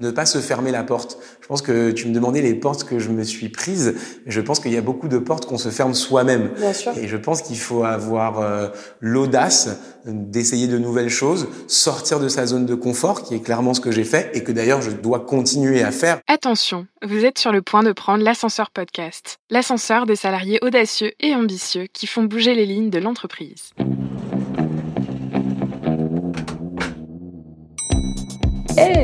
ne pas se fermer la porte. Je pense que tu me demandais les portes que je me suis prises. Je pense qu'il y a beaucoup de portes qu'on se ferme soi-même. Et je pense qu'il faut avoir euh, l'audace d'essayer de nouvelles choses, sortir de sa zone de confort, qui est clairement ce que j'ai fait et que d'ailleurs je dois continuer à faire. Attention, vous êtes sur le point de prendre l'ascenseur podcast, l'ascenseur des salariés audacieux et ambitieux qui font bouger les lignes de l'entreprise.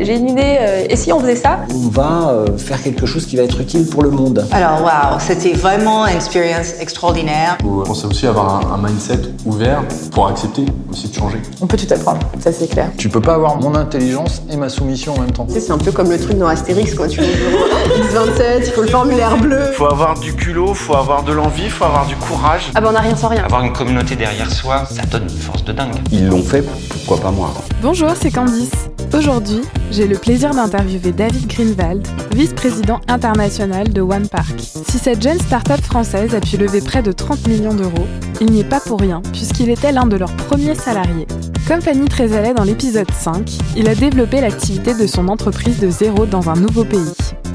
J'ai une idée, euh, et si on faisait ça On va euh, faire quelque chose qui va être utile pour le monde. Alors, waouh, c'était vraiment une expérience extraordinaire. Vous pensez aussi avoir un, mindset ouvert pour accepter aussi de changer. On peut tout apprendre, ça c'est clair. Tu peux pas avoir mon intelligence et ma soumission en même temps. c'est un peu comme le truc dans Astérix, quoi. Tu X27, il faut le formulaire bleu. Faut avoir du culot, faut avoir de l'envie, faut avoir du courage. Ah bah on a rien sans rien. Avoir une communauté derrière soi, ça donne une force de dingue. Ils l'ont fait, pourquoi pas moi? Bonjour, c'est Candice. Aujourd'hui, j'ai le plaisir d'interviewer David Greenwald, vice-président international de One Park. Si cette jeune start-up française a pu lever près de 30 millions d'euros, il n'y est pas pour rien, puisqu'il était l'un de leurs premiers salariés. Comme Fanny Trézalet dans l'épisode 5, il a développé l'activité de son entreprise de zéro dans un nouveau pays.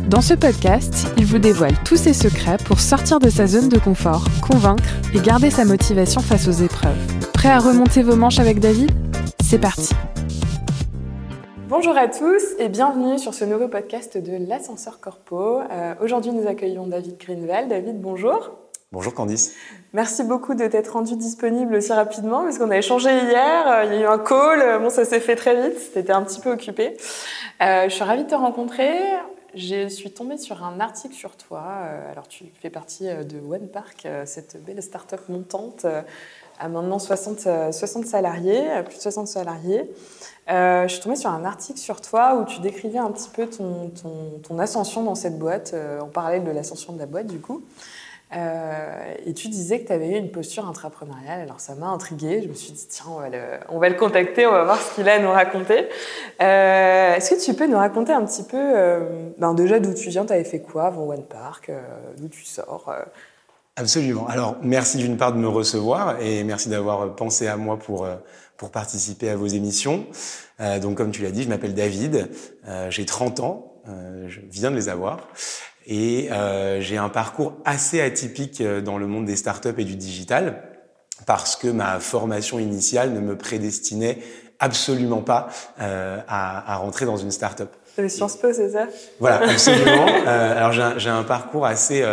Dans ce podcast, il vous dévoile tous ses secrets pour sortir de sa zone de confort, convaincre et garder sa motivation face aux épreuves. Prêt à remonter vos manches avec David? C'est parti Bonjour à tous et bienvenue sur ce nouveau podcast de l'ascenseur corpo. Euh, aujourd'hui, nous accueillons David Greenwald. David, bonjour. Bonjour Candice. Merci beaucoup de t'être rendu disponible aussi rapidement parce qu'on a échangé hier, euh, il y a eu un call, bon ça s'est fait très vite, t'étais un petit peu occupé. Euh, je suis ravie de te rencontrer. Je suis tombée sur un article sur toi. Alors tu fais partie de One Park, cette belle start-up montante à maintenant 60, 60 salariés, plus de 60 salariés. Euh, je suis tombée sur un article sur toi où tu décrivais un petit peu ton, ascension dans cette boîte. Euh, on parlait de l'ascension de la boîte, du coup. Euh, et tu disais que tu avais eu une posture intrapreneuriale. Alors ça m'a intriguée. Je me suis dit, tiens, on va le, contacter, on va voir ce qu'il a à nous raconter. Euh, Est-ce que tu peux nous raconter un petit peu, euh, ben déjà d'où tu viens, tu avais fait quoi avant One Park, euh, d'où tu sors? Absolument. Alors merci d'une part de me recevoir et merci d'avoir pensé à moi pour pour participer à vos émissions. Euh, donc comme tu l'as dit, je m'appelle David, euh, j'ai 30 ans, euh, je viens de les avoir. Et euh, j'ai un parcours assez atypique euh, dans le monde des startups et du digital parce que ma formation initiale ne me prédestinait absolument pas euh, à, à, rentrer dans une startup. C'est Sciences Po, c'est ça? Voilà, absolument. alors j'ai un, un, parcours assez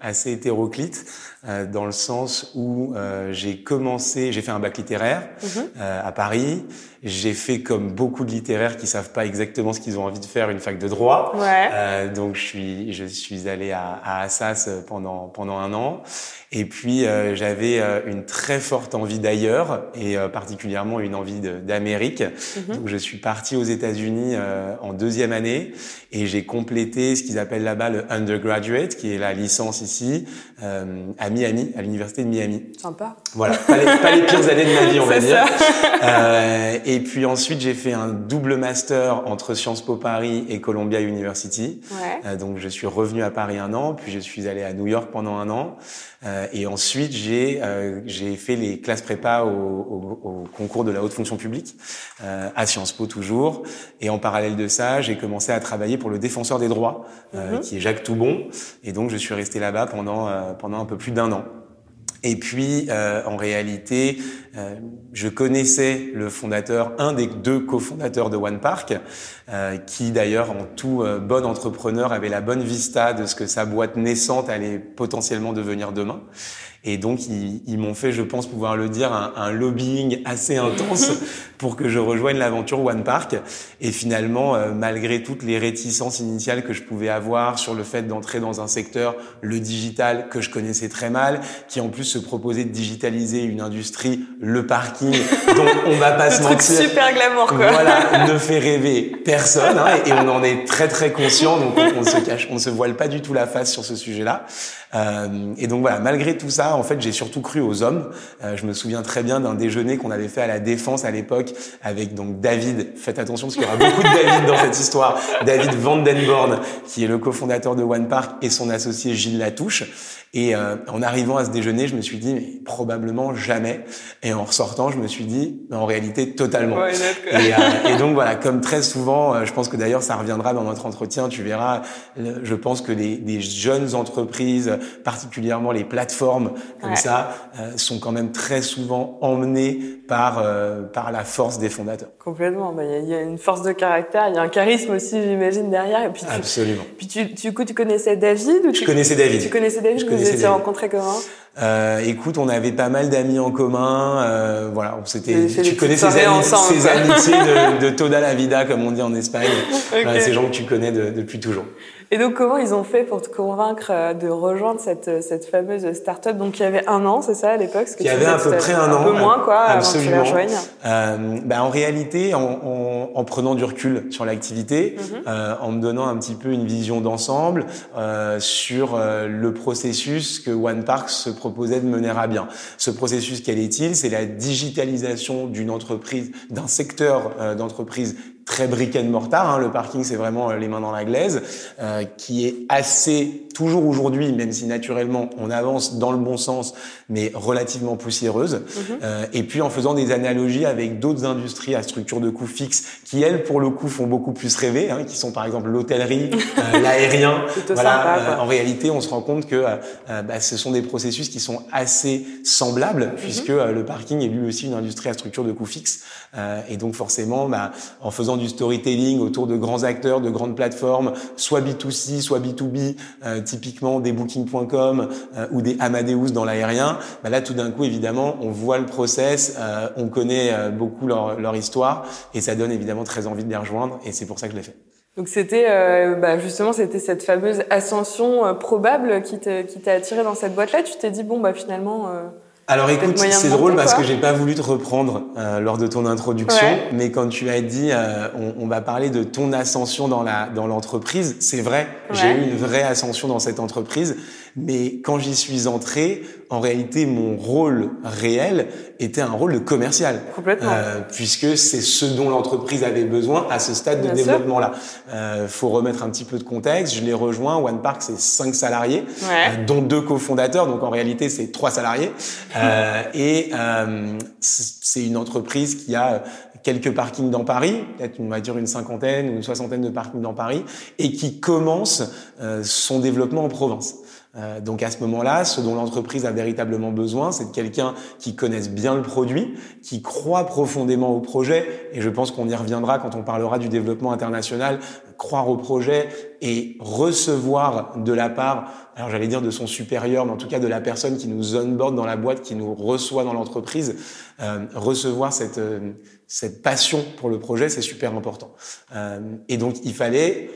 assez hétéroclite. Euh, dans le sens où euh, j'ai commencé, j'ai fait un bac littéraire mhm. euh, à Paris. J'ai fait comme beaucoup de littéraires qui savent pas exactement ce qu'ils ont envie de faire, une fac de droit. Ouais. donc je suis, je suis allé à, à Assas pendant pendant un an. Et puis j'avais une très forte envie d'ailleurs et particulièrement une envie d'Amérique. Mhm. Donc je suis parti aux États-Unis en deuxième année et j'ai complété ce qu'ils appellent là-bas le undergraduate, qui est la licence ici à Miami, à l'université de Miami. Sympa. Voilà, pas les, pas les pires années de ma vie, on va dire. Euh, et puis ensuite, j'ai fait un double master entre Sciences Po Paris et Columbia University. Ouais. Euh, donc, je suis revenu à Paris un an, puis je suis allé à New York pendant un an. Euh, et ensuite, j'ai j'ai fait les classes prépa au, au, au, concours de la haute fonction publique à Sciences Po toujours. Et en parallèle de ça, j'ai commencé à travailler pour le défenseur des droits, mm-hmm. qui est Jacques Toubon. Et donc, je suis resté là-bas pendant pendant un peu plus d'un an. Et puis, euh, en réalité, euh, je connaissais le fondateur, un des deux cofondateurs de One Park, euh, qui d'ailleurs, en tout euh, bon entrepreneur, avait la bonne vista de ce que sa boîte naissante allait potentiellement devenir demain. Et donc, ils, ils m'ont fait, je pense pouvoir le dire, un, un lobbying assez intense pour que je rejoigne l'aventure One Park. Et finalement, euh, malgré toutes les réticences initiales que je pouvais avoir sur le fait d'entrer dans un secteur, le digital, que je connaissais très mal, qui en plus se proposait de digitaliser une industrie, le parking, dont on va pas se mentir. super glamour, quoi. Voilà, ne fait rêver personne, hein, et on en est très très conscient, donc on, on, se cache, on ne se voile pas du tout la face sur ce sujet-là. Euh, et donc voilà, malgré tout ça, en fait, j'ai surtout cru aux hommes. Euh, je me souviens très bien d'un déjeuner qu'on avait fait à la Défense à l'époque avec donc David. Faites attention parce qu'il y aura beaucoup de David dans cette histoire. David Vandenborn, qui est le cofondateur de One Park, et son associé Gilles Latouche. Et euh, en arrivant à ce déjeuner, je me suis dit mais probablement jamais. Et en ressortant, je me suis dit en réalité totalement. Ouais, et, euh, et, donc voilà, comme très souvent, euh, je pense que d'ailleurs ça reviendra dans notre entretien. Tu verras, je pense que les, les jeunes entreprises, particulièrement les plateformes comme Ouais. ça, euh, sont quand même très souvent emmenées par euh, par la force des fondateurs. Complètement. Bah, Il y, a- il y a une force de caractère, il y a un charisme aussi, j'imagine, derrière. Et puis, tu, Absolument. puis tu, du coup, tu connaissais David ou Je tu, connaissais David. Tu connaissais David Je Vous vous connaissais étiez David. rencontrés comment? Euh, écoute, on avait pas mal d'amis en commun. Euh, voilà, on Vous s'était. des Tu connais ces, ami- ensemble, ces amitiés de, de toda la vida, comme on dit en Espagne. Ces gens que tu connais de- depuis toujours. Et donc, comment ils ont fait pour te convaincre euh, de rejoindre cette, cette fameuse start-up? Donc, il y avait un an, c'est ça, à l'époque Qui tu avait à peu près un an. Un peu moins, quoi, avant que tu Absolument. Euh, bah, en réalité, en, en, en prenant du recul sur l'activité, Mhm. euh, en me donnant un petit peu une vision d'ensemble euh, sur euh, le processus que One Park se proposait de mener à bien. Ce processus, quel est-il? C'est la digitalisation d'une entreprise, d'un secteur euh, d'entreprise très brick and mortar. Hein, le parking, c'est vraiment euh, les mains dans la glaise, euh, qui est assez toujours aujourd'hui, même si naturellement on avance dans le bon sens, mais relativement poussiéreuse. Euh, et puis en faisant des analogies avec d'autres industries à structure de coûts fixes, qui elles pour le coup font beaucoup plus rêver, hein, qui sont par exemple l'hôtellerie, euh, l'aérien. Voilà, sympa, euh, en réalité, on se rend compte que bah, ce sont des processus qui sont assez semblables, puisque euh, le parking est lui aussi une industrie à structure de coûts fixes. Euh, et donc forcément, bah, en faisant du storytelling autour de grands acteurs, de grandes plateformes, soit B2C, soit B2B, euh, typiquement des Booking.com euh, ou des Amadeus dans l'aérien, bah là tout d'un coup, évidemment, on voit le process, euh, on connaît euh, beaucoup leur, leur histoire, et ça donne évidemment très envie de les rejoindre, et c'est pour ça que je l'ai fait. Donc, c'était euh, bah, justement, c'était cette fameuse ascension euh, probable qui te- qui t'a attiré dans cette boîte-là. Tu t'es dit, bon, bah finalement. euh, Alors écoute, c'est drôle parce que j'ai pas voulu te reprendre euh, lors de ton introduction, Ouais. mais quand tu as dit euh, on, on va parler de ton ascension dans la dans l'entreprise, c'est vrai, j'ai eu une vraie ascension dans cette entreprise, mais quand j'y suis entré, en réalité mon rôle réel était un rôle de commercial. Complètement. Euh, puisque c'est ce dont l'entreprise avait besoin à ce stade de développement-là. Euh, faut remettre un petit peu de contexte. Je l'ai rejoint. One Park, c'est cinq salariés, Ouais. euh, dont deux cofondateurs. Donc en réalité, c'est trois salariés. Euh, et euh, c'est une entreprise qui a quelques parkings dans Paris, peut-être on va dire une cinquantaine ou une soixantaine de parkings dans Paris, et qui commence euh, son développement en province. Euh, donc à ce moment-là, ce dont l'entreprise a véritablement besoin, c'est de quelqu'un qui connaisse bien le produit, qui croit profondément au projet, et je pense qu'on y reviendra quand on parlera du développement international, croire au projet et recevoir de la part, alors j'allais dire de son supérieur, mais en tout cas de la personne qui nous onboard dans la boîte, qui nous reçoit dans l'entreprise, euh, recevoir cette, euh, cette passion pour le projet, c'est super important. Et donc il fallait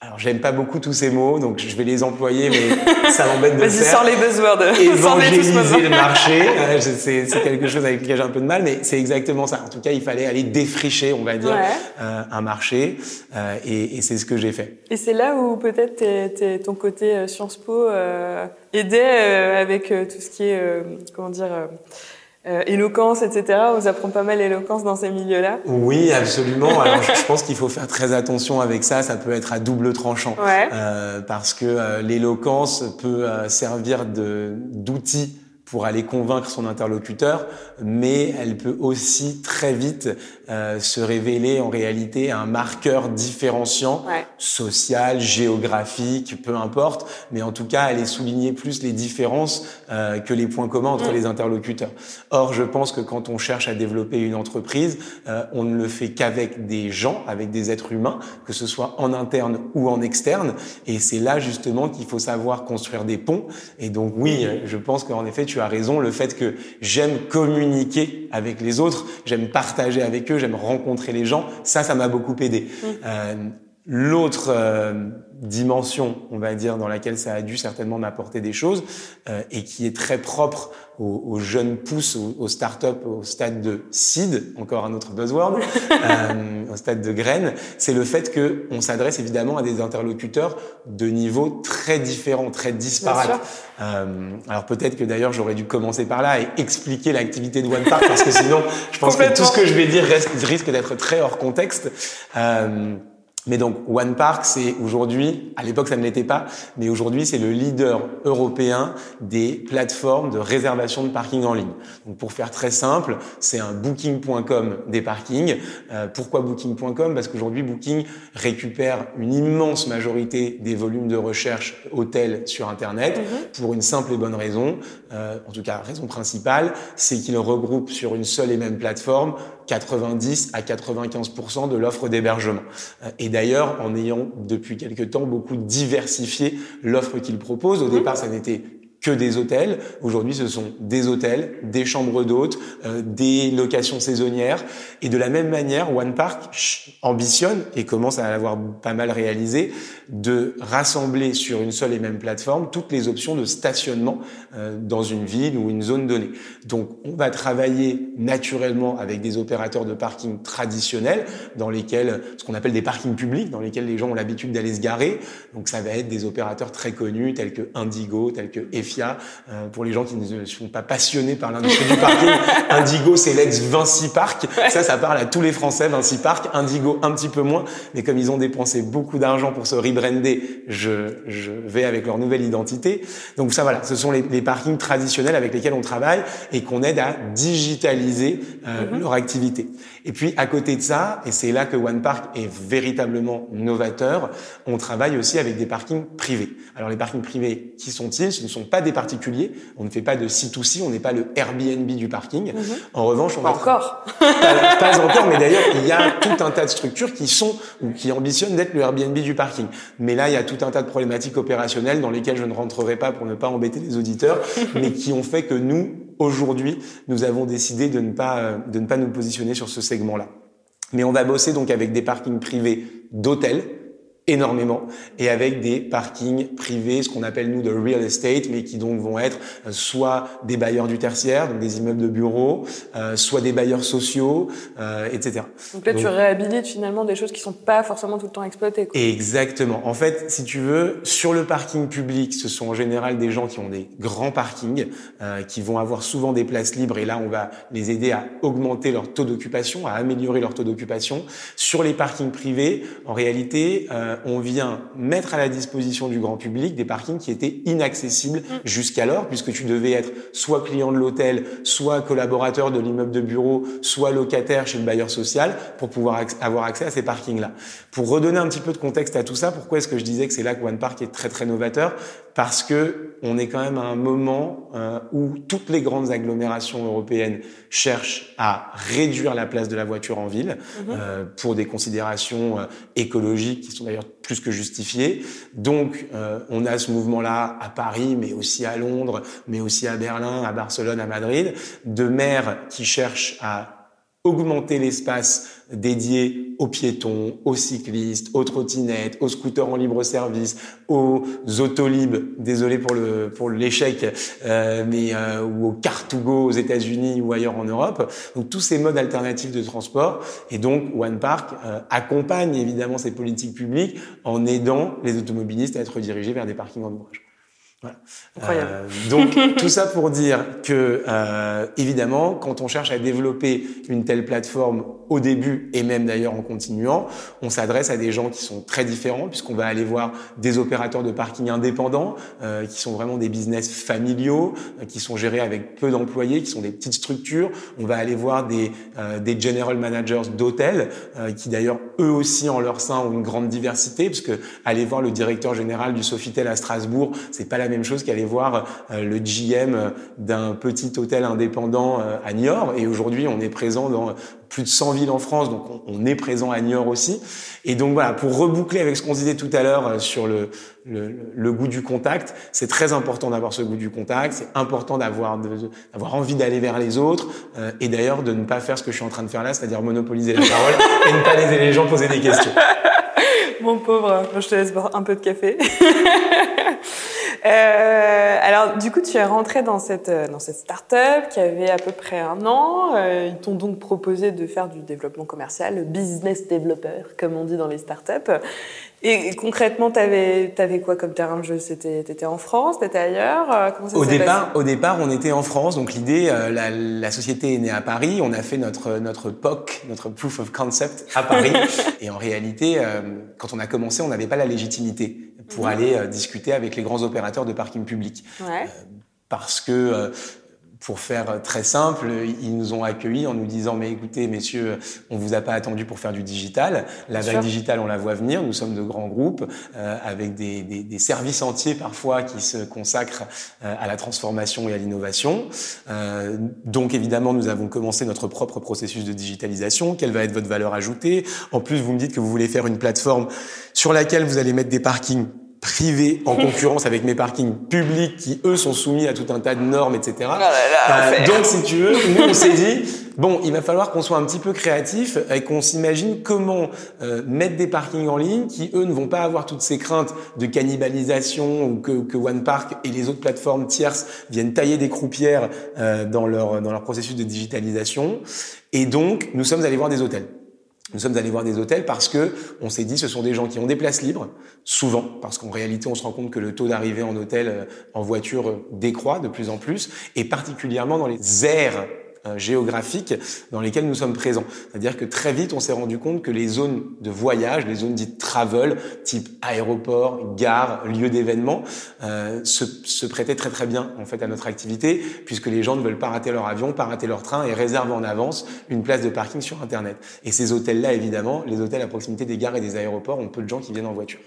alors j'aime pas beaucoup tous ces mots, donc je vais les employer, mais ça m'embête de Vas-y, sors les buzzwords. Évangéliser le marché, c'est quelque chose avec lequel j'ai un peu de mal, mais c'est exactement ça. En tout cas, il fallait aller défricher, on va dire, Ouais. euh, un marché, euh, et, et c'est ce que j'ai fait. Et c'est là où peut-être ton côté euh, Sciences Po euh, aidait avec tout ce qui est, comment dire, euh, éloquence, etc. On vous apprend pas mal l'éloquence dans ces milieux-là. Oui, absolument. Alors, je pense qu'il faut faire très attention avec ça. Ça peut être à double tranchant. Ouais. Euh, parce que euh, l'éloquence peut euh, servir d'outil pour aller convaincre son interlocuteur, mais elle peut aussi très vite euh, se révéler en réalité un marqueur différenciant, Ouais. social, géographique, peu importe, mais en tout cas, elle est souligner plus les différences euh, que les points communs entre Mm. les interlocuteurs. Or, je pense que quand on cherche à développer une entreprise, euh, on ne le fait qu'avec des gens, avec des êtres humains, que ce soit en interne ou en externe, et c'est là justement qu'il faut savoir construire des ponts. Et donc oui, euh, je pense qu'en effet, tu as raison, le fait que j'aime communiquer avec les autres, j'aime partager avec eux, j'aime rencontrer les gens, ça, ça m'a beaucoup aidé. Euh, L'autre euh, dimension, on va dire, dans laquelle ça a dû certainement m'apporter des choses euh, et qui est très propre aux, aux jeunes pousses, aux, aux startups au stade de seed, encore un autre buzzword, euh, au stade de graines, c'est le fait que on s'adresse évidemment à des interlocuteurs de niveaux très différents, très disparates. Euh, alors peut-être que d'ailleurs j'aurais dû commencer par là et expliquer l'activité de OnePark parce que sinon je pense que tout ce que je vais dire reste, risque d'être très hors contexte. Euh, mais donc One Park, c'est aujourd'hui, à l'époque ça ne l'était pas, mais aujourd'hui c'est le leader européen des plateformes de réservation de parking en ligne. Donc pour faire très simple, c'est un Booking.com des parkings. Euh, pourquoi Booking.com Parce qu'aujourd'hui Booking récupère une immense majorité des volumes de recherche hôtels sur Internet Mhm. pour une simple et bonne raison, euh, en tout cas raison principale, c'est qu'il regroupe sur une seule et même plateforme 90 à 95% de l'offre d'hébergement. Euh, Et d'ailleurs, en ayant depuis quelque temps beaucoup diversifié l'offre qu'il propose, au départ, ça n'était que des hôtels. Aujourd'hui, ce sont des hôtels, des chambres d'hôtes, euh, des locations saisonnières. Et de la même manière, One Park ambitionne et commence à l'avoir pas mal réalisé de rassembler sur une seule et même plateforme toutes les options de stationnement euh, dans une ville ou une zone donnée. Donc, on va travailler naturellement avec des opérateurs de parking traditionnels dans lesquels, ce qu'on appelle des parkings publics, dans lesquels les gens ont l'habitude d'aller se garer. Donc, ça va être des opérateurs très connus tels que Indigo, tels que Euh, pour les gens qui ne sont pas passionnés par l'industrie du parking, Indigo, c'est l'ex Vinci Park. Ça, ça parle à tous les Français, Vinci Park. Indigo, un petit peu moins. Mais comme ils ont dépensé beaucoup d'argent pour se rebrander, je, je vais avec leur nouvelle identité. Donc ça, voilà, ce sont les, les parkings traditionnels avec lesquels on travaille et qu'on aide à digitaliser euh, leur activité. Et puis, à côté de ça, et c'est là que One Park est véritablement novateur, on travaille aussi avec des parkings privés. Alors, les parkings privés, qui sont-ils? Ce ne sont pas des particuliers. On ne fait pas de C2C, on n'est pas le Airbnb du parking. En revanche, on Pas va encore. pas, pas encore, mais d'ailleurs, il y a tout un tas de structures qui sont ou qui ambitionnent d'être le Airbnb du parking. Mais là, il y a tout un tas de problématiques opérationnelles dans lesquelles je ne rentrerai pas pour ne pas embêter les auditeurs, mais qui ont fait que nous, aujourd'hui, nous avons décidé de ne pas, de ne pas nous positionner sur ce segment-là. Mais on va bosser donc avec des parkings privés d'hôtels, énormément, et avec des parkings privés, ce qu'on appelle nous de real estate, mais qui donc vont être euh, soit des bailleurs du tertiaire, donc des immeubles de bureaux, euh, soit des bailleurs sociaux, euh, etc. Donc là, tu réhabilites finalement des choses qui sont pas forcément tout le temps exploitées. Quoi. Exactement. En fait, si tu veux, sur le parking public, ce sont en général des gens qui ont des grands parkings, euh, qui vont avoir souvent des places libres, et là, on va les aider à augmenter leur taux d'occupation, à améliorer leur taux d'occupation. Sur les parkings privés, en réalité, euh, on vient mettre à la disposition du grand public des parkings qui étaient inaccessibles jusqu'alors, puisque tu devais être soit client de l'hôtel, soit collaborateur de l'immeuble de bureau, soit locataire chez le bailleur social, pour pouvoir avoir accès à ces parkings-là. Pour redonner un petit peu de contexte à tout ça, pourquoi est-ce que je disais que c'est là que One Park est très très novateur? Parce que on est quand même à un moment euh, où toutes les grandes agglomérations européennes cherchent à réduire la place de la voiture en ville euh, pour des considérations euh, écologiques qui sont d'ailleurs plus que justifiées. Donc, euh, on a ce mouvement-là à Paris, mais aussi à Londres, mais aussi à Berlin, à Barcelone, à Madrid, de maires qui cherchent à augmenter l'espace dédié aux piétons, aux cyclistes, aux trottinettes, aux scooters en libre service, aux autolib, désolé pour le pour l'échec, euh, mais euh, ou aux car2go aux États-Unis ou ailleurs en Europe. Donc tous ces modes alternatifs de transport et donc One Park euh, accompagne évidemment ces politiques publiques en aidant les automobilistes à être redirigés vers des parkings en ouvrage. Voilà. Incroyable. Euh, donc tout ça pour dire que euh, évidemment, quand on cherche à développer une telle plateforme au début et même d'ailleurs en continuant, on s'adresse à des gens qui sont très différents puisqu'on va aller voir des opérateurs de parking indépendants euh, qui sont vraiment des business familiaux, euh, qui sont gérés avec peu d'employés, qui sont des petites structures. On va aller voir des euh, des general managers d'hôtels euh, qui d'ailleurs eux aussi en leur sein ont une grande diversité puisque aller voir le directeur général du Sofitel à Strasbourg, c'est pas la même chose qu'aller voir euh, le GM d'un petit hôtel indépendant euh, à Niort. Et aujourd'hui, on est présent dans plus de 100 villes en France, donc on, on est présent à Niort aussi. Et donc voilà, pour reboucler avec ce qu'on disait tout à l'heure euh, sur le, le, le goût du contact, c'est très important d'avoir ce goût du contact, c'est important d'avoir de- d'avoir envie d'aller vers les autres, euh, et d'ailleurs de ne pas faire ce que je suis en train de faire là, c'est-à-dire monopoliser la parole et ne pas laisser les gens poser des questions. Mon pauvre, je te laisse boire un peu de café. euh, alors, du coup, tu es rentré dans cette, dans cette start-up qui avait à peu près un an. Euh, ils t'ont donc proposé de faire du développement commercial, le business developer, comme on dit dans les start-up. Et concrètement, tu avais, avais, quoi comme terrain de jeu? C'était étais en France, t'étais ailleurs? Euh, Comment ça au départ, au départ, on était en France. Donc l'idée, euh, la, la, société est née à Paris. On a fait notre notre POC, notre proof of concept à Paris. et en réalité, euh, quand on a commencé, on n'avait pas la légitimité pour mhm. aller discuter avec les grands opérateurs de parking public. Ouais. parce que pour faire très simple, ils nous ont accueillis en nous disant mais écoutez messieurs, on vous a pas attendu pour faire du digital. La vague digitale, on la voit venir. Nous sommes de grands groupes euh, avec des, des, des, services entiers parfois qui se consacrent euh, à la transformation et à l'innovation. Euh, donc évidemment, nous avons commencé notre propre processus de digitalisation. Quelle va être votre valeur ajoutée? En plus, vous me dites que vous voulez faire une plateforme sur laquelle vous allez mettre des parkings privé en concurrence avec mes parkings publics qui eux sont soumis à tout un tas de normes, etc. Oh euh, donc si tu veux, nous on s'est dit bon, il va falloir qu'on soit un petit peu créatif et qu'on s'imagine comment euh, mettre des parkings en ligne qui eux ne vont pas avoir toutes ces craintes de cannibalisation ou que, que OnePark et les autres plateformes tierces viennent tailler des croupières euh, dans leur dans leur processus de digitalisation. Et donc nous sommes allés voir des hôtels. Nous sommes allés voir des hôtels parce que on s'est dit ce sont des gens qui ont des places libres, souvent, parce qu'en réalité on se rend compte que le taux d'arrivée en hôtel euh, en voiture euh, décroît de plus en plus, et particulièrement dans les aires géographiques dans lesquelles nous sommes présents. C'est-à-dire que très vite, on s'est rendu compte que les zones de voyage, les zones dites travel, type aéroport, gare, lieu d'événement, euh, se, se, prêtaient très très bien en fait à notre activité, puisque les gens ne veulent pas rater leur avion, pas rater leur train et réservent en avance une place de parking sur Internet. Et ces hôtels-là, évidemment, les hôtels à proximité des gares et des aéroports, ont peu de gens qui viennent en voiture.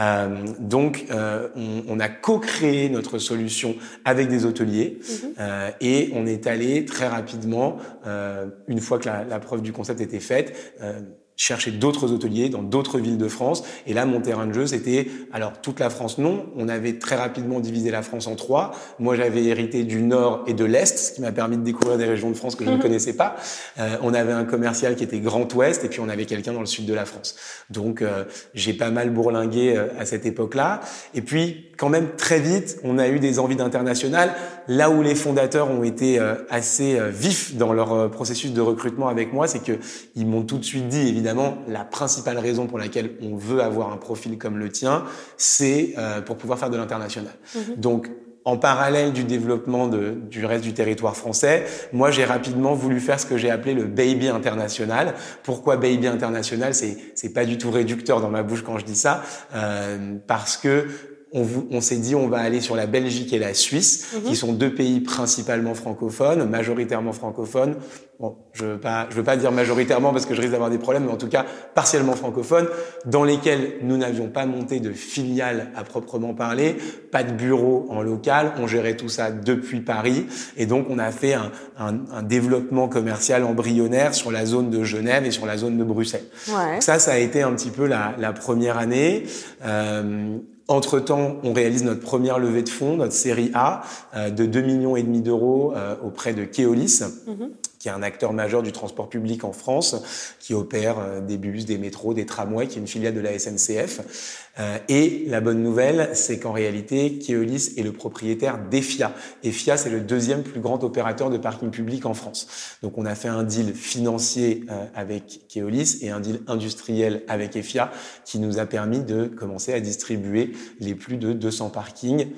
Euh, donc, euh, on, on, a co-créé notre solution avec des hôteliers mhm. euh, et on est allé très rapidement, euh, une fois que la, la, preuve du concept était faite, euh, chercher d'autres hôteliers dans d'autres villes de France. Et là, mon terrain de jeu, c'était alors toute la France, non. On avait très rapidement divisé la France en trois. Moi, j'avais hérité du Nord et de l'Est, ce qui m'a permis de découvrir des régions de France que je ne mhm. connaissais pas. Euh, on avait un commercial qui était Grand Ouest, et puis on avait quelqu'un dans le sud de la France. Donc, euh, j'ai pas mal bourlingué euh, à cette époque-là. Et puis, quand même, très vite, on a eu des envies d'international. Là où les fondateurs ont été euh, assez vifs dans leur processus de recrutement avec moi, c'est que ils m'ont tout de suite dit, évidemment, évidemment, la principale raison pour laquelle on veut avoir un profil comme le tien, c'est euh, pour pouvoir faire de l'international. Mhm. Donc, en parallèle du développement de, du reste du territoire français, moi j'ai rapidement voulu faire ce que j'ai appelé le baby international. Pourquoi baby international? C'est c'est pas du tout réducteur dans ma bouche quand je dis ça, euh, parce que on, on s'est dit on va aller sur la Belgique et la Suisse, mhm. qui sont deux pays principalement francophones, majoritairement francophones, bon, je veux pas, je veux pas dire majoritairement parce que je risque d'avoir des problèmes, mais en tout cas partiellement francophones, dans lesquels nous n'avions pas monté de filiale à proprement parler, pas de bureau en local, on gérait tout ça depuis Paris, et donc on a fait un, un, un développement commercial embryonnaire sur la zone de Genève et sur la zone de Bruxelles. Ouais. Ça, ça a été un petit peu la, la première année. Euh, entre-temps, on réalise notre première levée de fonds, notre série A, euh, de 2 millions et demi d'euros euh, auprès de Keolis. Mm-hmm qui est un acteur majeur du transport public en France, qui opère euh, des bus, des métros, des tramways, qui est une filiale de la SNCF. Euh, et la bonne nouvelle, c'est qu'en réalité, Keolis est le propriétaire d'EFIA. EFIA, c'est le deuxième plus grand opérateur de parking public en France. Donc on a fait un deal financier euh, avec Keolis et un deal industriel avec EFIA qui nous a permis de commencer à distribuer les plus de 200 parkings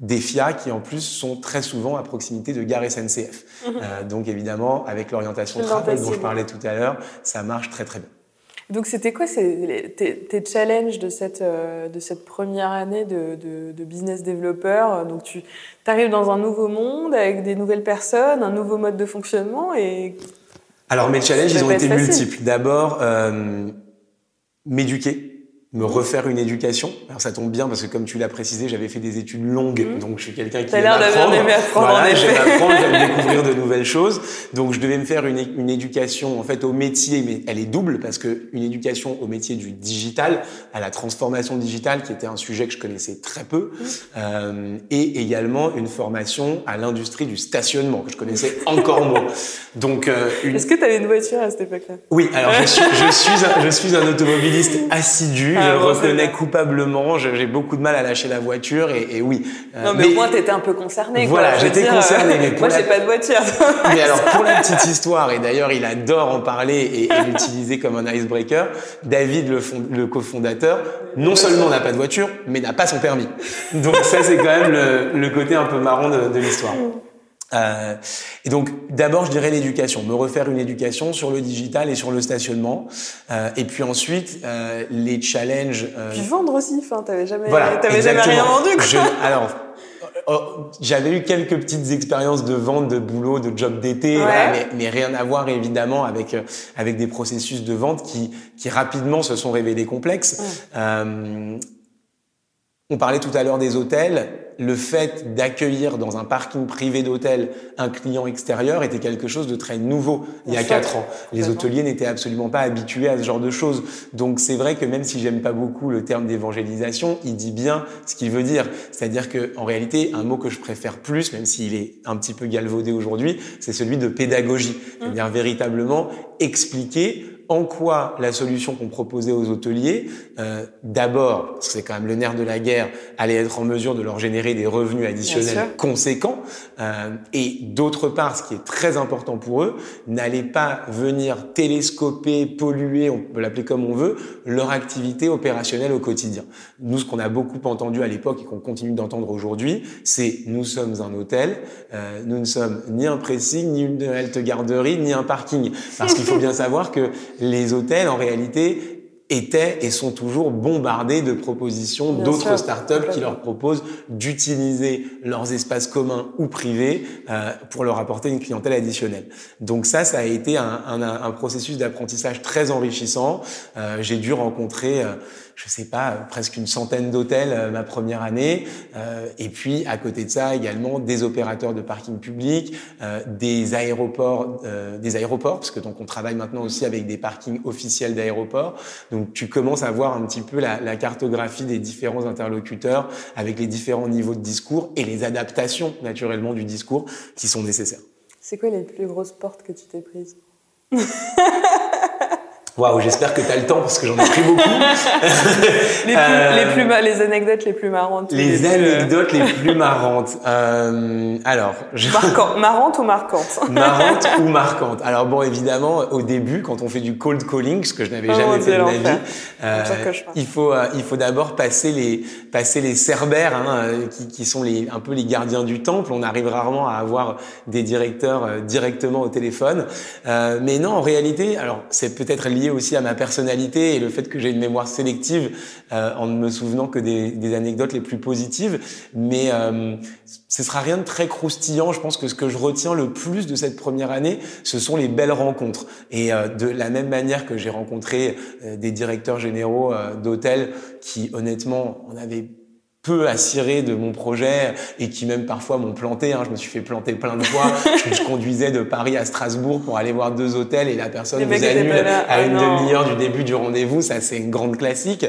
des FIA qui en plus sont très souvent à proximité de gare SNCF. Mhm. Euh, donc évidemment, avec l'orientation travel dont je parlais tout à l'heure, ça marche très très bien. Donc c'était quoi tes, tes, challenges de cette, euh, de cette première année de, de, de business développeur? Donc tu arrives dans un nouveau monde avec des nouvelles personnes, un nouveau mode de fonctionnement et... Alors mes challenges, ils ont été multiples. D'abord, euh, m'éduquer me refaire une éducation. Alors ça tombe bien parce que comme tu l'as précisé, j'avais fait des études longues, mmh. donc je suis quelqu'un qui aime apprendre. apprendre. Voilà, j'aime apprendre, j'aime découvrir de nouvelles choses. Donc je devais me faire une, une, éducation en fait au métier, mais elle est double parce que une éducation au métier du digital, à la transformation digitale, qui était un sujet que je connaissais très peu, mmh. euh, et également une formation à l'industrie du stationnement que je connaissais encore moins. Donc euh, une... est-ce que tu avais une voiture à cette époque-là? Oui, alors je suis, je suis un, je suis un automobiliste assidu c'est reconnais coupablement. J'ai beaucoup de mal à lâcher la voiture et, et oui. Euh, Non, mais, au moins, t'étais un peu concerné. Voilà, j'étais concerné, euh, mais moi, la- j'ai pas de voiture. Mais alors, pour la petite histoire, et d'ailleurs, il adore en parler et, et l'utiliser comme un icebreaker, David, le, fond- le cofondateur, non seulement n'a pas de voiture, mais n'a pas son permis. Donc ça, c'est quand même le, le côté un peu marrant de, de l'histoire. Euh, et donc, d'abord, je dirais l'éducation, me refaire une éducation sur le digital et sur le stationnement. Euh, et puis ensuite, euh, les challenges. euh, Puis vendre aussi. Enfin, t'avais jamais, voilà, t'avais jamais rien vendu. Quoi. Je- alors, euh, j'avais eu quelques petites expériences de vente, de boulot, de job d'été, Ouais. mais, mais rien à voir évidemment avec euh, avec des processus de vente qui qui rapidement se sont révélés complexes. Euh, on parlait tout à l'heure des hôtels. Le fait d'accueillir dans un parking privé d'hôtel un client extérieur était quelque chose de très nouveau il y a quatre ans. Les hôteliers n'étaient absolument pas habitués à ce genre de choses. Donc c'est vrai que même si j'aime pas beaucoup le terme d'évangélisation, il dit bien ce qu'il veut dire. C'est-à-dire que en réalité, un mot que je préfère plus, même s'il est un petit peu galvaudé aujourd'hui, c'est celui de pédagogie. C'est-à-dire véritablement expliquer en quoi la solution qu'on proposait aux hôteliers, euh, d'abord, parce que c'est quand même le nerf de la guerre, allait être en mesure de leur générer des revenus additionnels conséquents, euh, et d'autre part, ce qui est très important pour eux, n'allait pas venir télescoper, polluer, on peut l'appeler comme on veut, leur activité opérationnelle au quotidien. Nous, ce qu'on a beaucoup entendu à l'époque et qu'on continue d'entendre aujourd'hui, c'est nous sommes un hôtel, euh, nous ne sommes ni un pressing, ni une halte garderie, ni un parking. Parce qu'il faut bien savoir que les hôtels, en réalité, étaient et sont toujours bombardés de propositions d'autres startups qui leur proposent d'utiliser leurs espaces communs ou privés euh, pour leur apporter une clientèle additionnelle. Donc ça, ça a été un, un, un processus d'apprentissage très enrichissant. Euh, J'ai dû rencontrer, euh, je sais pas, euh, presque une centaine d'hôtels euh, ma première année, euh, et puis à côté de ça également des opérateurs de parking public, euh, des aéroports, euh, des aéroports, parce que donc on travaille maintenant aussi avec des parkings officiels d'aéroports. Donc tu commences à voir un petit peu la, la cartographie des différents interlocuteurs avec les différents niveaux de discours et les adaptations naturellement du discours qui sont nécessaires. C'est quoi les plus grosses portes que tu t'es prises? Waouh, j'espère que tu as le temps parce que j'en ai pris beaucoup. les, plus, Euh, les, plus ma- les anecdotes les plus marrantes. Les plus, euh, anecdotes les plus marrantes. Euh, alors, je... marquantes. Marrantes ou marquantes marrantes ou marquantes. Alors bon, évidemment, au début, quand on fait du cold calling, ce que je n'avais Oh, jamais fait de ma vie, euh, il faut euh, il faut d'abord passer les passer les cerbères, hein, euh, qui, qui sont les un peu les gardiens du temple. On arrive rarement à avoir des directeurs euh, directement au téléphone, Euh, mais non, en réalité, alors c'est peut-être lié aussi à ma personnalité et le fait que j'ai une mémoire sélective euh, en ne me souvenant que des, des anecdotes les plus positives, mais euh, ce sera rien de très croustillant. Je pense que ce que je retiens le plus de cette première année, ce sont les belles rencontres. Et euh, de la même manière que j'ai rencontré euh, des directeurs généraux euh, d'hôtels qui, honnêtement, en avaient peu cirer de mon projet et qui même parfois m'ont planté. Hein. Je me suis fait planter plein de fois. je, conduisais de Paris à Strasbourg pour aller voir deux hôtels et la personne Les vous annule à Ah une demi-heure du début du rendez-vous. Ça, c'est une grande classique.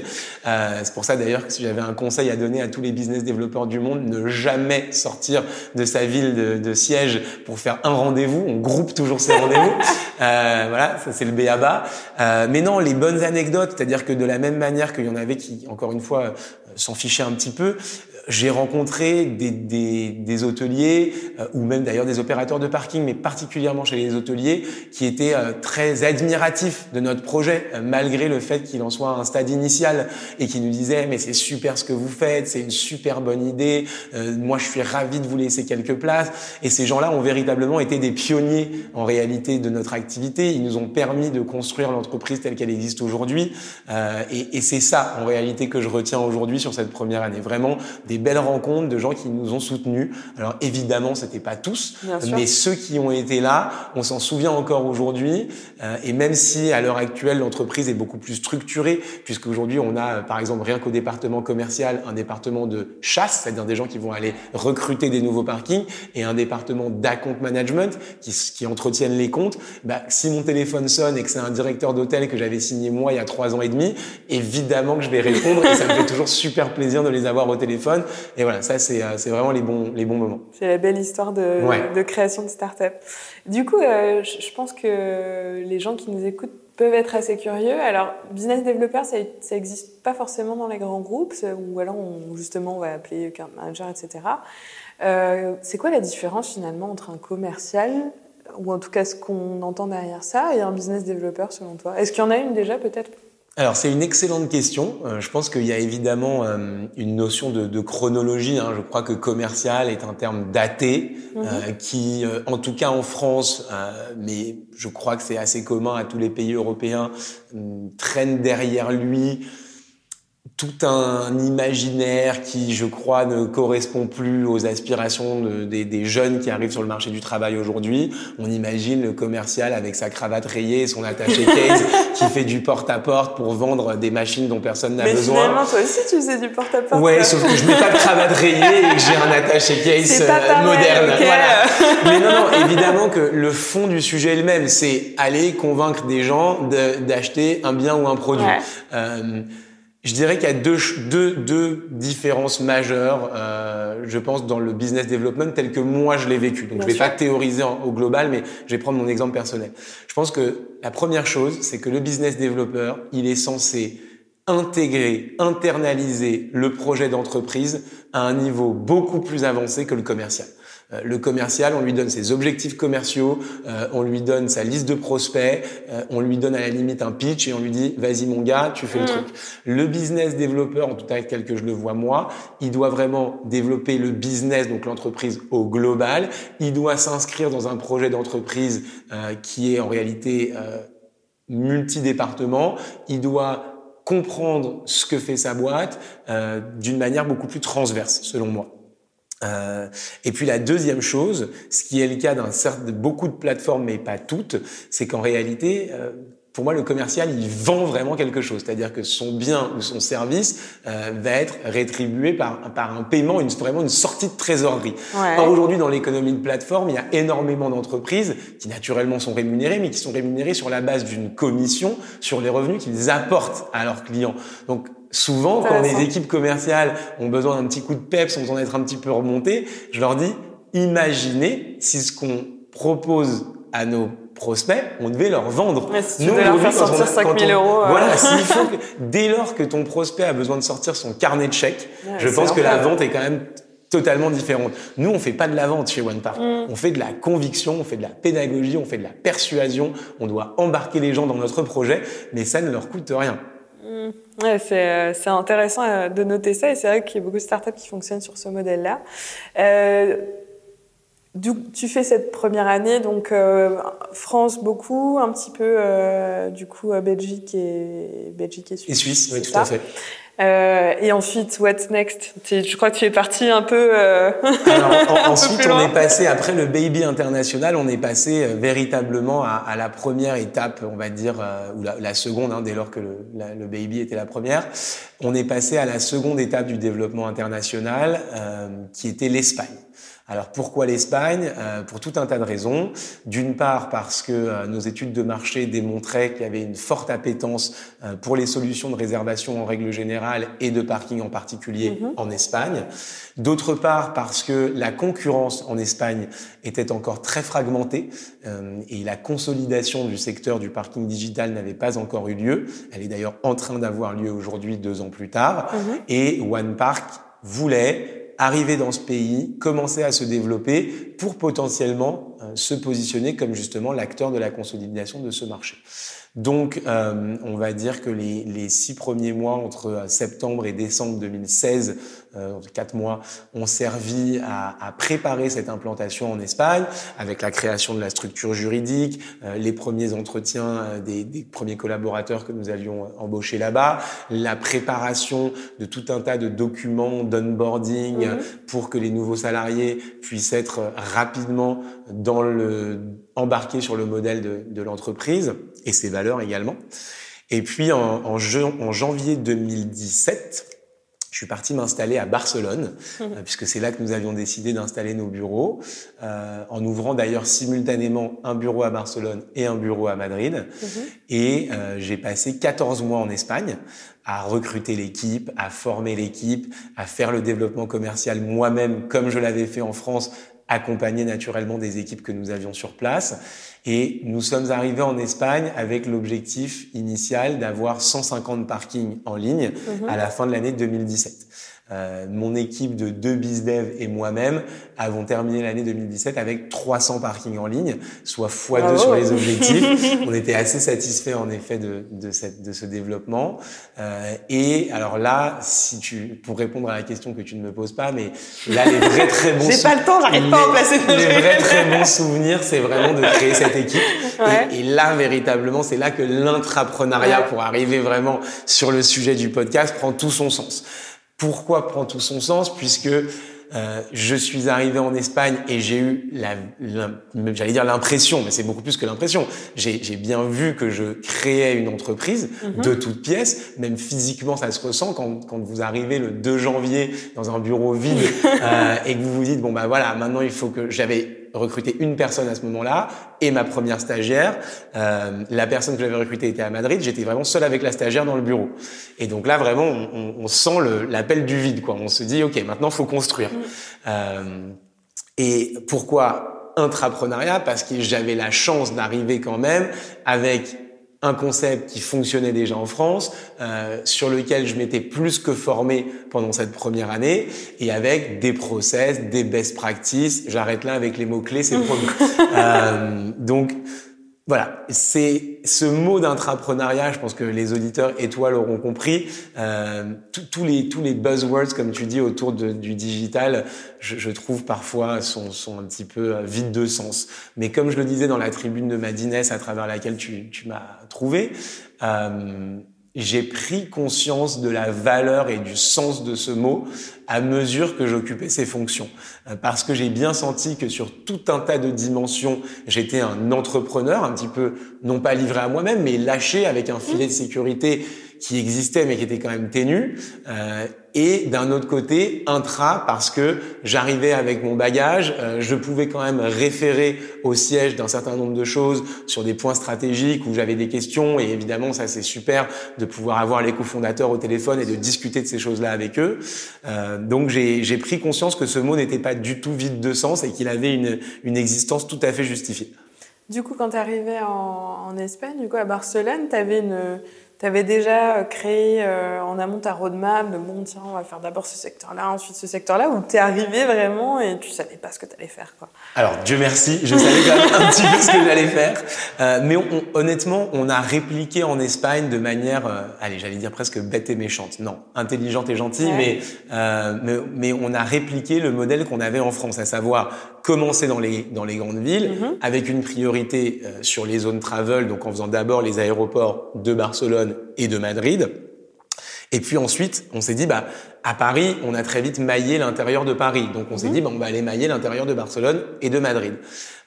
Euh, c'est pour ça d'ailleurs que si j'avais un conseil à donner à tous les business développeurs du monde, ne jamais sortir de sa ville de, de siège pour faire un rendez-vous. On groupe toujours ses rendez-vous. Euh, voilà, ça c'est le béaba. Euh, mais non, les bonnes anecdotes, c'est-à-dire que de la même manière qu'il y en avait qui, encore une fois, s'en fichaient un petit peu, j'ai rencontré des, des, des hôteliers euh, ou même d'ailleurs des opérateurs de parking, mais particulièrement chez les hôteliers, qui étaient euh, très admiratifs de notre projet, euh, malgré le fait qu'il en soit à un stade initial et qui nous disaient mais c'est super ce que vous faites, c'est une super bonne idée, euh, moi je suis ravi de vous laisser quelques places. Et ces gens-là ont véritablement été des pionniers en réalité de notre activité. Ils nous ont permis de construire l'entreprise telle qu'elle existe aujourd'hui. Euh, et et c'est ça en réalité que je retiens aujourd'hui sur cette première année. Vraiment belles rencontres de gens qui nous ont soutenus. Alors évidemment, c'était pas tous, mais ceux qui ont été là, on s'en souvient encore aujourd'hui. Euh, et même si à l'heure actuelle l'entreprise est beaucoup plus structurée, puisque aujourd'hui on a par exemple rien qu'au département commercial un département de chasse, c'est-à-dire des gens qui vont aller recruter des nouveaux parkings, et un département d'account management qui, qui entretiennent les comptes. Bah, si mon téléphone sonne et que c'est un directeur d'hôtel que j'avais signé moi il y a trois ans et demi, évidemment que je vais répondre et ça me fait toujours super plaisir de les avoir au téléphone. Et voilà, ça c'est euh, c'est vraiment les bons les bons moments. C'est la belle histoire de, Ouais. de création de start-up. Du coup, euh, je pense que les gens qui nous écoutent peuvent être assez curieux. Alors, business developer, ça, ça existe pas forcément dans les grands groupes, ou alors on, justement on va appeler un manager, etc. Euh, c'est quoi la différence finalement entre un commercial, ou en tout cas ce qu'on entend derrière ça, et un business developer selon toi? Est-ce qu'il y en a une déjà peut-être? Alors c'est une excellente question. Euh, je pense qu'il y a évidemment euh, une notion de, de chronologie. Hein. Je crois que commercial est un terme daté mhm. euh, qui, en tout cas en France, mais je crois que c'est assez commun à tous les pays européens, traîne derrière lui tout un imaginaire qui, je crois, ne correspond plus aux aspirations de, des, des, jeunes qui arrivent sur le marché du travail aujourd'hui. On imagine le commercial avec sa cravate rayée et son attaché case qui fait du porte-à-porte pour vendre des machines dont personne n'a besoin. Mais finalement, toi aussi, tu faisais du porte-à-porte. Ouais, sauf que je mets pas de cravate rayée et que j'ai un attaché case euh, moderne. Voilà. Mais non, non, évidemment que le fond du sujet est le même. C'est aller convaincre des gens d'acheter un bien ou un produit. Euh, je dirais qu'il y a deux, deux, deux différences majeures, euh, je pense, dans le business development tel que moi je l'ai vécu. Donc je vais pas théoriser au global, mais je vais prendre mon exemple personnel. Je pense que la première chose, c'est que le business developer, il est censé intégrer, internaliser le projet d'entreprise à un niveau beaucoup plus avancé que le commercial. Euh, le commercial, on lui donne ses objectifs commerciaux, euh, on lui donne sa liste de prospects, euh, on lui donne à la limite un pitch et on lui dit vas-y mon gars, tu fais le mm. truc. Le business développeur, en tout cas tel que je le vois moi, il doit vraiment développer le business, donc l'entreprise au global. Il doit s'inscrire dans un projet d'entreprise qui est en réalité multi-département. Il doit comprendre ce que fait sa boîte d'une manière beaucoup plus transverse, selon moi. Euh, et puis la deuxième chose, ce qui est le cas d'un certain beaucoup de plateformes, mais pas toutes, c'est qu'en réalité, euh, pour moi, le commercial, il vend vraiment quelque chose. C'est-à-dire que son bien ou son service euh, va être rétribué par, par un paiement, une, vraiment une sortie de trésorerie. Or, aujourd'hui, dans l'économie de plateforme, il y a énormément d'entreprises qui, naturellement, sont rémunérées, mais qui sont rémunérées sur la base d'une commission sur les revenus qu'ils apportent à leurs clients. Donc, souvent, quand les équipes commerciales ont besoin d'un petit coup de peps, ont besoin d'être un petit peu remontées, je leur dis, imaginez si ce qu'on propose à nos prospects, on devait leur vendre. si Nous, leur faire sortir 5000 euros. Euh. Voilà, s'il faut que, dès lors que ton prospect a besoin de sortir son carnet de chèques, je pense que la vente est quand même totalement différente. Nous, on fait pas de la vente chez OnePark. Mm. On fait de la conviction, on fait de la pédagogie, on fait de la persuasion. On doit embarquer les gens dans notre projet, mais ça ne leur coûte rien. Mm. Ouais, euh, c'est intéressant euh, de noter ça et c'est vrai qu'il y a beaucoup de startups qui fonctionnent sur ce modèle-là. Euh, tu fais cette première année, donc euh, France beaucoup, un petit peu euh, du coup Belgique et Belgique et Suisse. Et Suisse, oui, tout à fait. Euh, et ensuite, what's next? Je crois que tu es parti un peu. Euh, Alors, ensuite, on est passé après le baby international, on est passé euh, véritablement à, à, la première étape, on va dire, euh, ou la, la seconde, hein, dès lors que le, le, baby était la première. On est passé à la seconde étape du développement international, qui était l'Espagne. Alors pourquoi l'Espagne? Euh, Pour tout un tas de raisons. D'une part parce que euh, nos études de marché démontraient qu'il y avait une forte appétence euh, pour les solutions de réservation en règle générale et de parking en particulier mhm. en Espagne. D'autre part parce que la concurrence en Espagne était encore très fragmentée et la consolidation du secteur du parking digital n'avait pas encore eu lieu. Elle est d'ailleurs en train d'avoir lieu aujourd'hui deux ans plus tard. Mhm. Et OnePark voulait arriver dans ce pays, commencer à se développer pour potentiellement euh, se positionner comme justement l'acteur de la consolidation de ce marché. Donc, euh, on va dire que les, les, six premiers mois entre euh, septembre et décembre 2016, euh, quatre mois, ont servi à, à, préparer cette implantation en Espagne, avec la création de la structure juridique, euh, les premiers entretiens des, des, premiers collaborateurs que nous avions embauchés là-bas, la préparation de tout un tas de documents d'onboarding mhm. pour que les nouveaux salariés puissent être rapidement dans le embarqués sur le modèle de, de l'entreprise et ses valeurs également. Et puis en, en, en janvier 2017, je suis parti m'installer à Barcelone, euh, puisque c'est là que nous avions décidé d'installer nos bureaux, euh, en ouvrant d'ailleurs simultanément un bureau à Barcelone et un bureau à Madrid. Et euh, j'ai passé 14 mois en Espagne à recruter l'équipe, à former l'équipe, à faire le développement commercial moi-même, comme je l'avais fait en France, accompagné naturellement des équipes que nous avions sur place. Et nous sommes arrivés en Espagne avec l'objectif initial d'avoir 150 parkings en ligne Mhm. à la fin de l'année 2017. Euh, mon équipe de deux bizdev et moi-même avons terminé l'année 2017 avec 300 parkings en ligne, soit x2 Bravo. sur les objectifs. On était assez satisfait en effet de, de, cette, de ce développement. Euh, et alors là, si tu, pour répondre à la question que tu ne me poses pas, mais là les vrais très bons J'ai pas le temps, j'arrête pas à en placer les, des les trucs. vrais très bons souvenirs, c'est vraiment de créer cette équipe. Ouais. Et, et là, véritablement, c'est là que l'intrapreneuriat, Ouais. pour arriver vraiment sur le sujet du podcast, prend tout son sens. Pourquoi prend tout son sens Puisque euh, je suis arrivé en Espagne et j'ai eu, la, la- j'allais dire l'impression, mais c'est beaucoup plus que l'impression. J'ai bien vu que je créais une entreprise Mhm. de toutes pièces, même physiquement ça se ressent quand, quand vous arrivez le 2 janvier dans un bureau vide euh, et que vous vous dites bon bah voilà maintenant il faut que j'avais recruté une personne à ce moment-là et ma première stagiaire. Euh, la personne que j'avais recrutée était à Madrid. J'étais vraiment seul avec la stagiaire dans le bureau. Et donc là, vraiment, on, on- on sent le- l'appel du vide. Quoi. On se dit, OK, maintenant, faut construire. Euh, et pourquoi intrapreneuriat? Parce que j'avais la chance d'arriver quand même avec un concept qui fonctionnait déjà en France, euh, sur lequel je m'étais plus que formé pendant cette première année, et avec des process, des best practices. J'arrête là avec les mots-clés, c'est promis. Euh, donc, voilà, c'est ce mot d'intrapreneuriat, je pense que les auditeurs et toi l'auront compris. Euh, tous- les tous les buzzwords, comme tu dis, autour de- du digital, je, je trouve parfois sont sont un petit peu euh, vides de sens. Mais comme je le disais dans la tribune de Madinès, à travers laquelle tu tu m'as trouvé, euh, j'ai pris conscience de la valeur et du sens de ce mot à mesure que j'occupais ces fonctions. Euh, Parce que j'ai bien senti que sur tout un tas de dimensions, j'étais un entrepreneur, un petit peu, non pas livré à moi-même, mais lâché avec un filet de sécurité qui existait mais qui était quand même ténu. Euh, et d'un autre côté, intra, parce que j'arrivais avec mon bagage, euh, je pouvais quand même référer au siège d'un certain nombre de choses sur des points stratégiques où j'avais des questions. Et évidemment, ça c'est super de pouvoir avoir les cofondateurs au téléphone et de discuter de ces choses-là avec eux. Euh, donc j'ai pris conscience que ce mot n'était pas du tout vide de sens et qu'il avait une, une existence tout à fait justifiée. Du coup, quand tu arrivais en, en Espagne, du coup, à Barcelone, tu avais, déjà créé euh, en amont ta roadmap de bon, tiens, on va faire d'abord ce secteur-là, ensuite ce secteur-là, ou tu es arrivé vraiment et tu savais pas ce que tu allais faire. Quoi? Alors, Dieu merci, je savais quand même un petit peu ce que j'allais faire. Euh, mais on- on- honnêtement, on a répliqué en Espagne de manière, euh, allez, j'allais dire presque bête et méchante. Non, intelligente et gentille, Ouais. mais, euh, mais, mais on a répliqué le modèle qu'on avait en France, à savoir commencer dans les, dans les grandes villes Mhm. avec une priorité euh, sur les zones travel, donc en faisant d'abord les aéroports de Barcelone et de Madrid. Et puis ensuite, on s'est dit, bah, à Paris, on a très vite maillé l'intérieur de Paris. Donc on s'est dit, bah, on va aller mailler l'intérieur de Barcelone et de Madrid.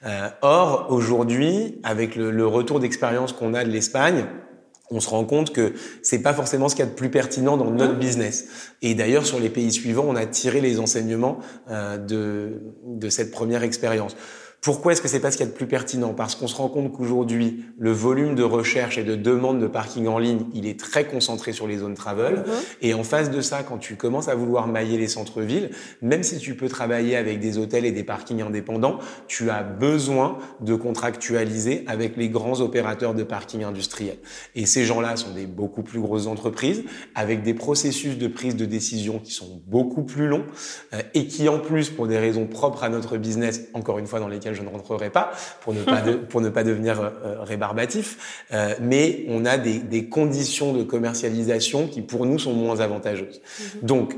Euh, or, aujourd'hui, avec le, le retour d'expérience qu'on a de l'Espagne, on se rend compte que c'est pas forcément ce qu'il y a de plus pertinent dans notre business. Et d'ailleurs, sur les pays suivants, on a tiré les enseignements euh, de, de cette première expérience. Pourquoi est-ce que c'est pas ce qu'il y a de plus pertinent? Parce qu'on se rend compte qu'aujourd'hui, le volume de recherche et de demande de parking en ligne, il est très concentré sur les zones travel. Et en face de ça, quand tu commences à vouloir mailler les centres-villes, même si tu peux travailler avec des hôtels et des parkings indépendants, tu as besoin de contractualiser avec les grands opérateurs de parking industriels. Et ces gens-là sont des beaucoup plus grosses entreprises avec des processus de prise de décision qui sont beaucoup plus longs euh, et qui en plus, pour des raisons propres à notre business, encore une fois dans lesquelles je ne rentrerai pas pour ne pas de- pour ne pas devenir euh, euh, rébarbatif, euh, mais on a des, des conditions de commercialisation qui pour nous sont moins avantageuses. Donc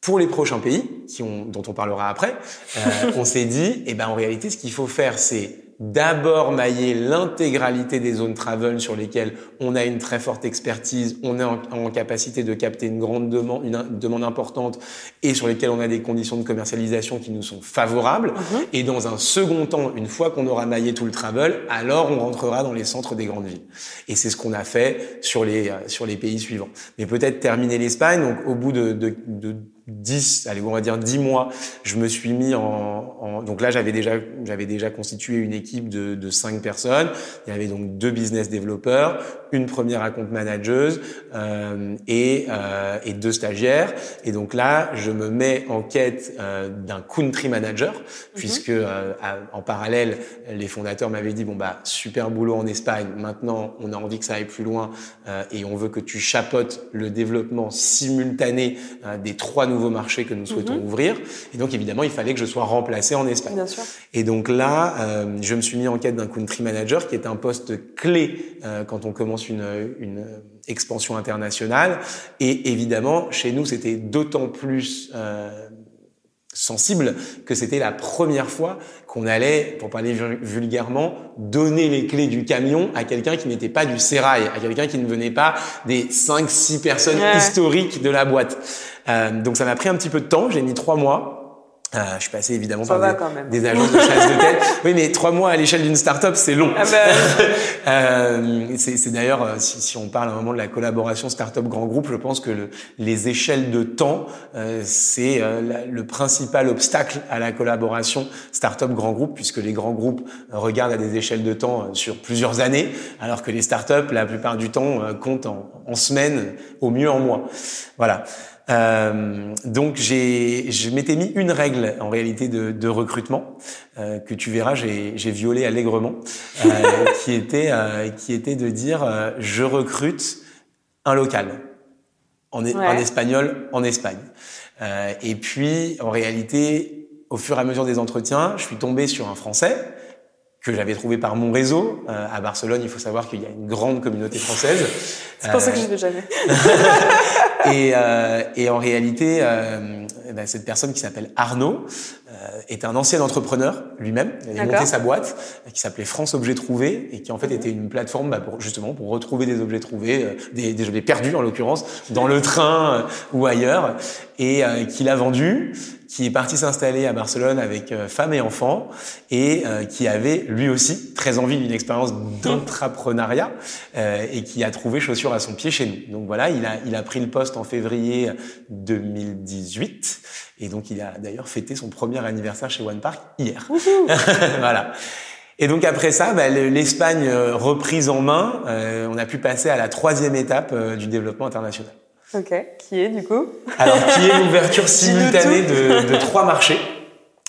pour les prochains pays, qui ont, dont on parlera après, on s'est dit, eh ben en réalité, ce qu'il faut faire, c'est d'abord mailler l'intégralité des zones travel sur lesquelles on a une très forte expertise, on est en, en capacité de capter une grande demande, une, une demande importante, et sur lesquelles on a des conditions de commercialisation qui nous sont favorables. Et dans un second temps, une fois qu'on aura maillé tout le travel, alors on rentrera dans les centres des grandes villes. Et c'est ce qu'on a fait sur les euh, sur les pays suivants. Mais peut-être terminer l'Espagne. Donc au bout de, de, de 10, allez, on va dire 10 mois, je me suis mis en, en donc là j'avais déjà j'avais déjà constitué une équipe de de 5 personnes. Il y avait donc deux business développeurs, une première account manageuse euh, et euh, et deux stagiaires et donc là, je me mets en quête euh, d'un country manager puisque euh, à- en parallèle, les fondateurs m'avaient dit bon bah super boulot en Espagne, maintenant on a envie que ça aille plus loin euh, et on veut que tu chapotes le développement simultané euh, des trois nouveaux marchés que nous souhaitons ouvrir. Et donc évidemment, il fallait que je sois remplacé en Espagne. Bien sûr. Et donc là, euh, je me suis mis en quête d'un country manager qui est un poste clé euh, quand on commence une, une expansion internationale. Et évidemment, chez nous, c'était d'autant plus euh, sensible que c'était la première fois qu'on allait, pour parler vul- vulgairement, donner les clés du camion à quelqu'un qui n'était pas du sérail, à quelqu'un qui ne venait pas des 5-6 personnes Ouais. historiques de la boîte. Euh, donc ça m'a pris un petit peu de temps, j'ai mis trois mois. Euh, je suis passé évidemment Ça par des, quand même. des agences de chasse de tête. Oui, mais trois mois à l'échelle d'une start-up, c'est long. Ah bah, Euh, c'est d'ailleurs, euh, si, si on parle à un moment de la collaboration start-up grand groupe, je pense que le- les échelles de temps, euh, c'est euh, le principal obstacle à la collaboration start-up grand groupe, puisque les grands groupes regardent à des échelles de temps sur plusieurs années, alors que les start-up, la plupart du temps, comptent en, en semaines, au mieux en mois. Voilà. Euh, donc j'ai, je m'étais mis une règle en réalité de, de recrutement euh, que tu verras, j'ai, j'ai violé allègrement, euh, qui était euh, qui était de dire euh, je recrute un local en, Ouais. en espagnol en Espagne. Euh, et puis en réalité, au fur et à mesure des entretiens, je suis tombé sur un Français que j'avais trouvé par mon réseau euh, à Barcelone. Il faut savoir qu'il y a une grande communauté française. c'est pour ça que Euh, j'y vais jamais. et, euh, et en réalité, euh, ben, cette personne qui s'appelle Arnaud euh, est un ancien entrepreneur lui-même. Il a monté sa boîte euh, qui s'appelait France Objets Trouvés et qui en fait était une plateforme bah, pour justement pour retrouver des objets trouvés, euh, des, des objets perdus en l'occurrence, dans le train euh, ou ailleurs, et euh, qu'il a vendu qui est parti s'installer à Barcelone avec euh, femme et enfants et euh, qui avait lui aussi très envie d'une expérience d'entrepreneuriat euh, et qui a trouvé chaussure à son pied chez nous. Donc voilà, il a, il a pris le poste en février 2018 et donc il a d'ailleurs fêté son premier anniversaire chez One Park hier. voilà. Et donc après ça, bah, le- l'Espagne euh, reprise en main, euh, on a pu passer à la troisième étape euh, du développement international. Ok. Qui est du coup? Alors, qui est l'ouverture simultanée de, de trois marchés,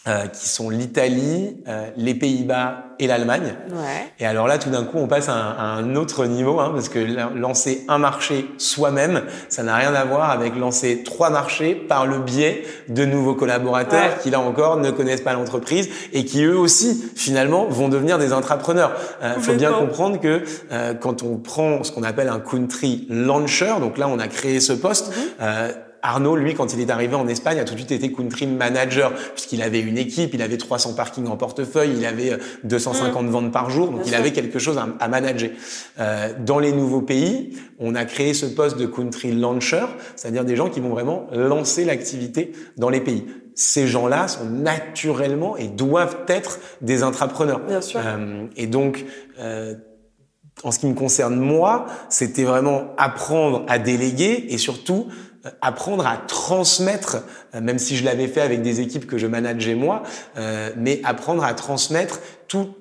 euh, qui sont l'Italie, euh, les Pays-Bas et l'Allemagne. Ouais. Et alors là, tout d'un coup, on passe à un, à un autre niveau, hein, parce que la- lancer un marché soi-même, ça n'a rien à voir avec lancer trois marchés par le biais de nouveaux collaborateurs Ouais. qui, là encore, ne connaissent pas l'entreprise et qui, eux aussi, finalement, vont devenir des intrapreneurs. Il faut bien comprendre que euh, quand on prend ce qu'on appelle un country launcher, donc là, on a créé ce poste, euh, Arnaud, lui, quand il est arrivé en Espagne, a tout de suite été country manager, puisqu'il avait une équipe, il avait 300 parkings en portefeuille, il avait euh, 250 ventes par jour, donc Bien il sûr. avait quelque chose à, à manager. Euh, dans les nouveaux pays, on a créé ce poste de country launcher, c'est-à-dire des gens qui vont vraiment lancer l'activité dans les pays. Ces gens-là sont naturellement et doivent être des intrapreneurs. Bien sûr. Euh, et donc, euh, en ce qui me concerne moi, c'était vraiment apprendre à déléguer et surtout apprendre à transmettre, euh, même si je l'avais fait avec des équipes que je manageais moi, euh, mais apprendre à transmettre tout-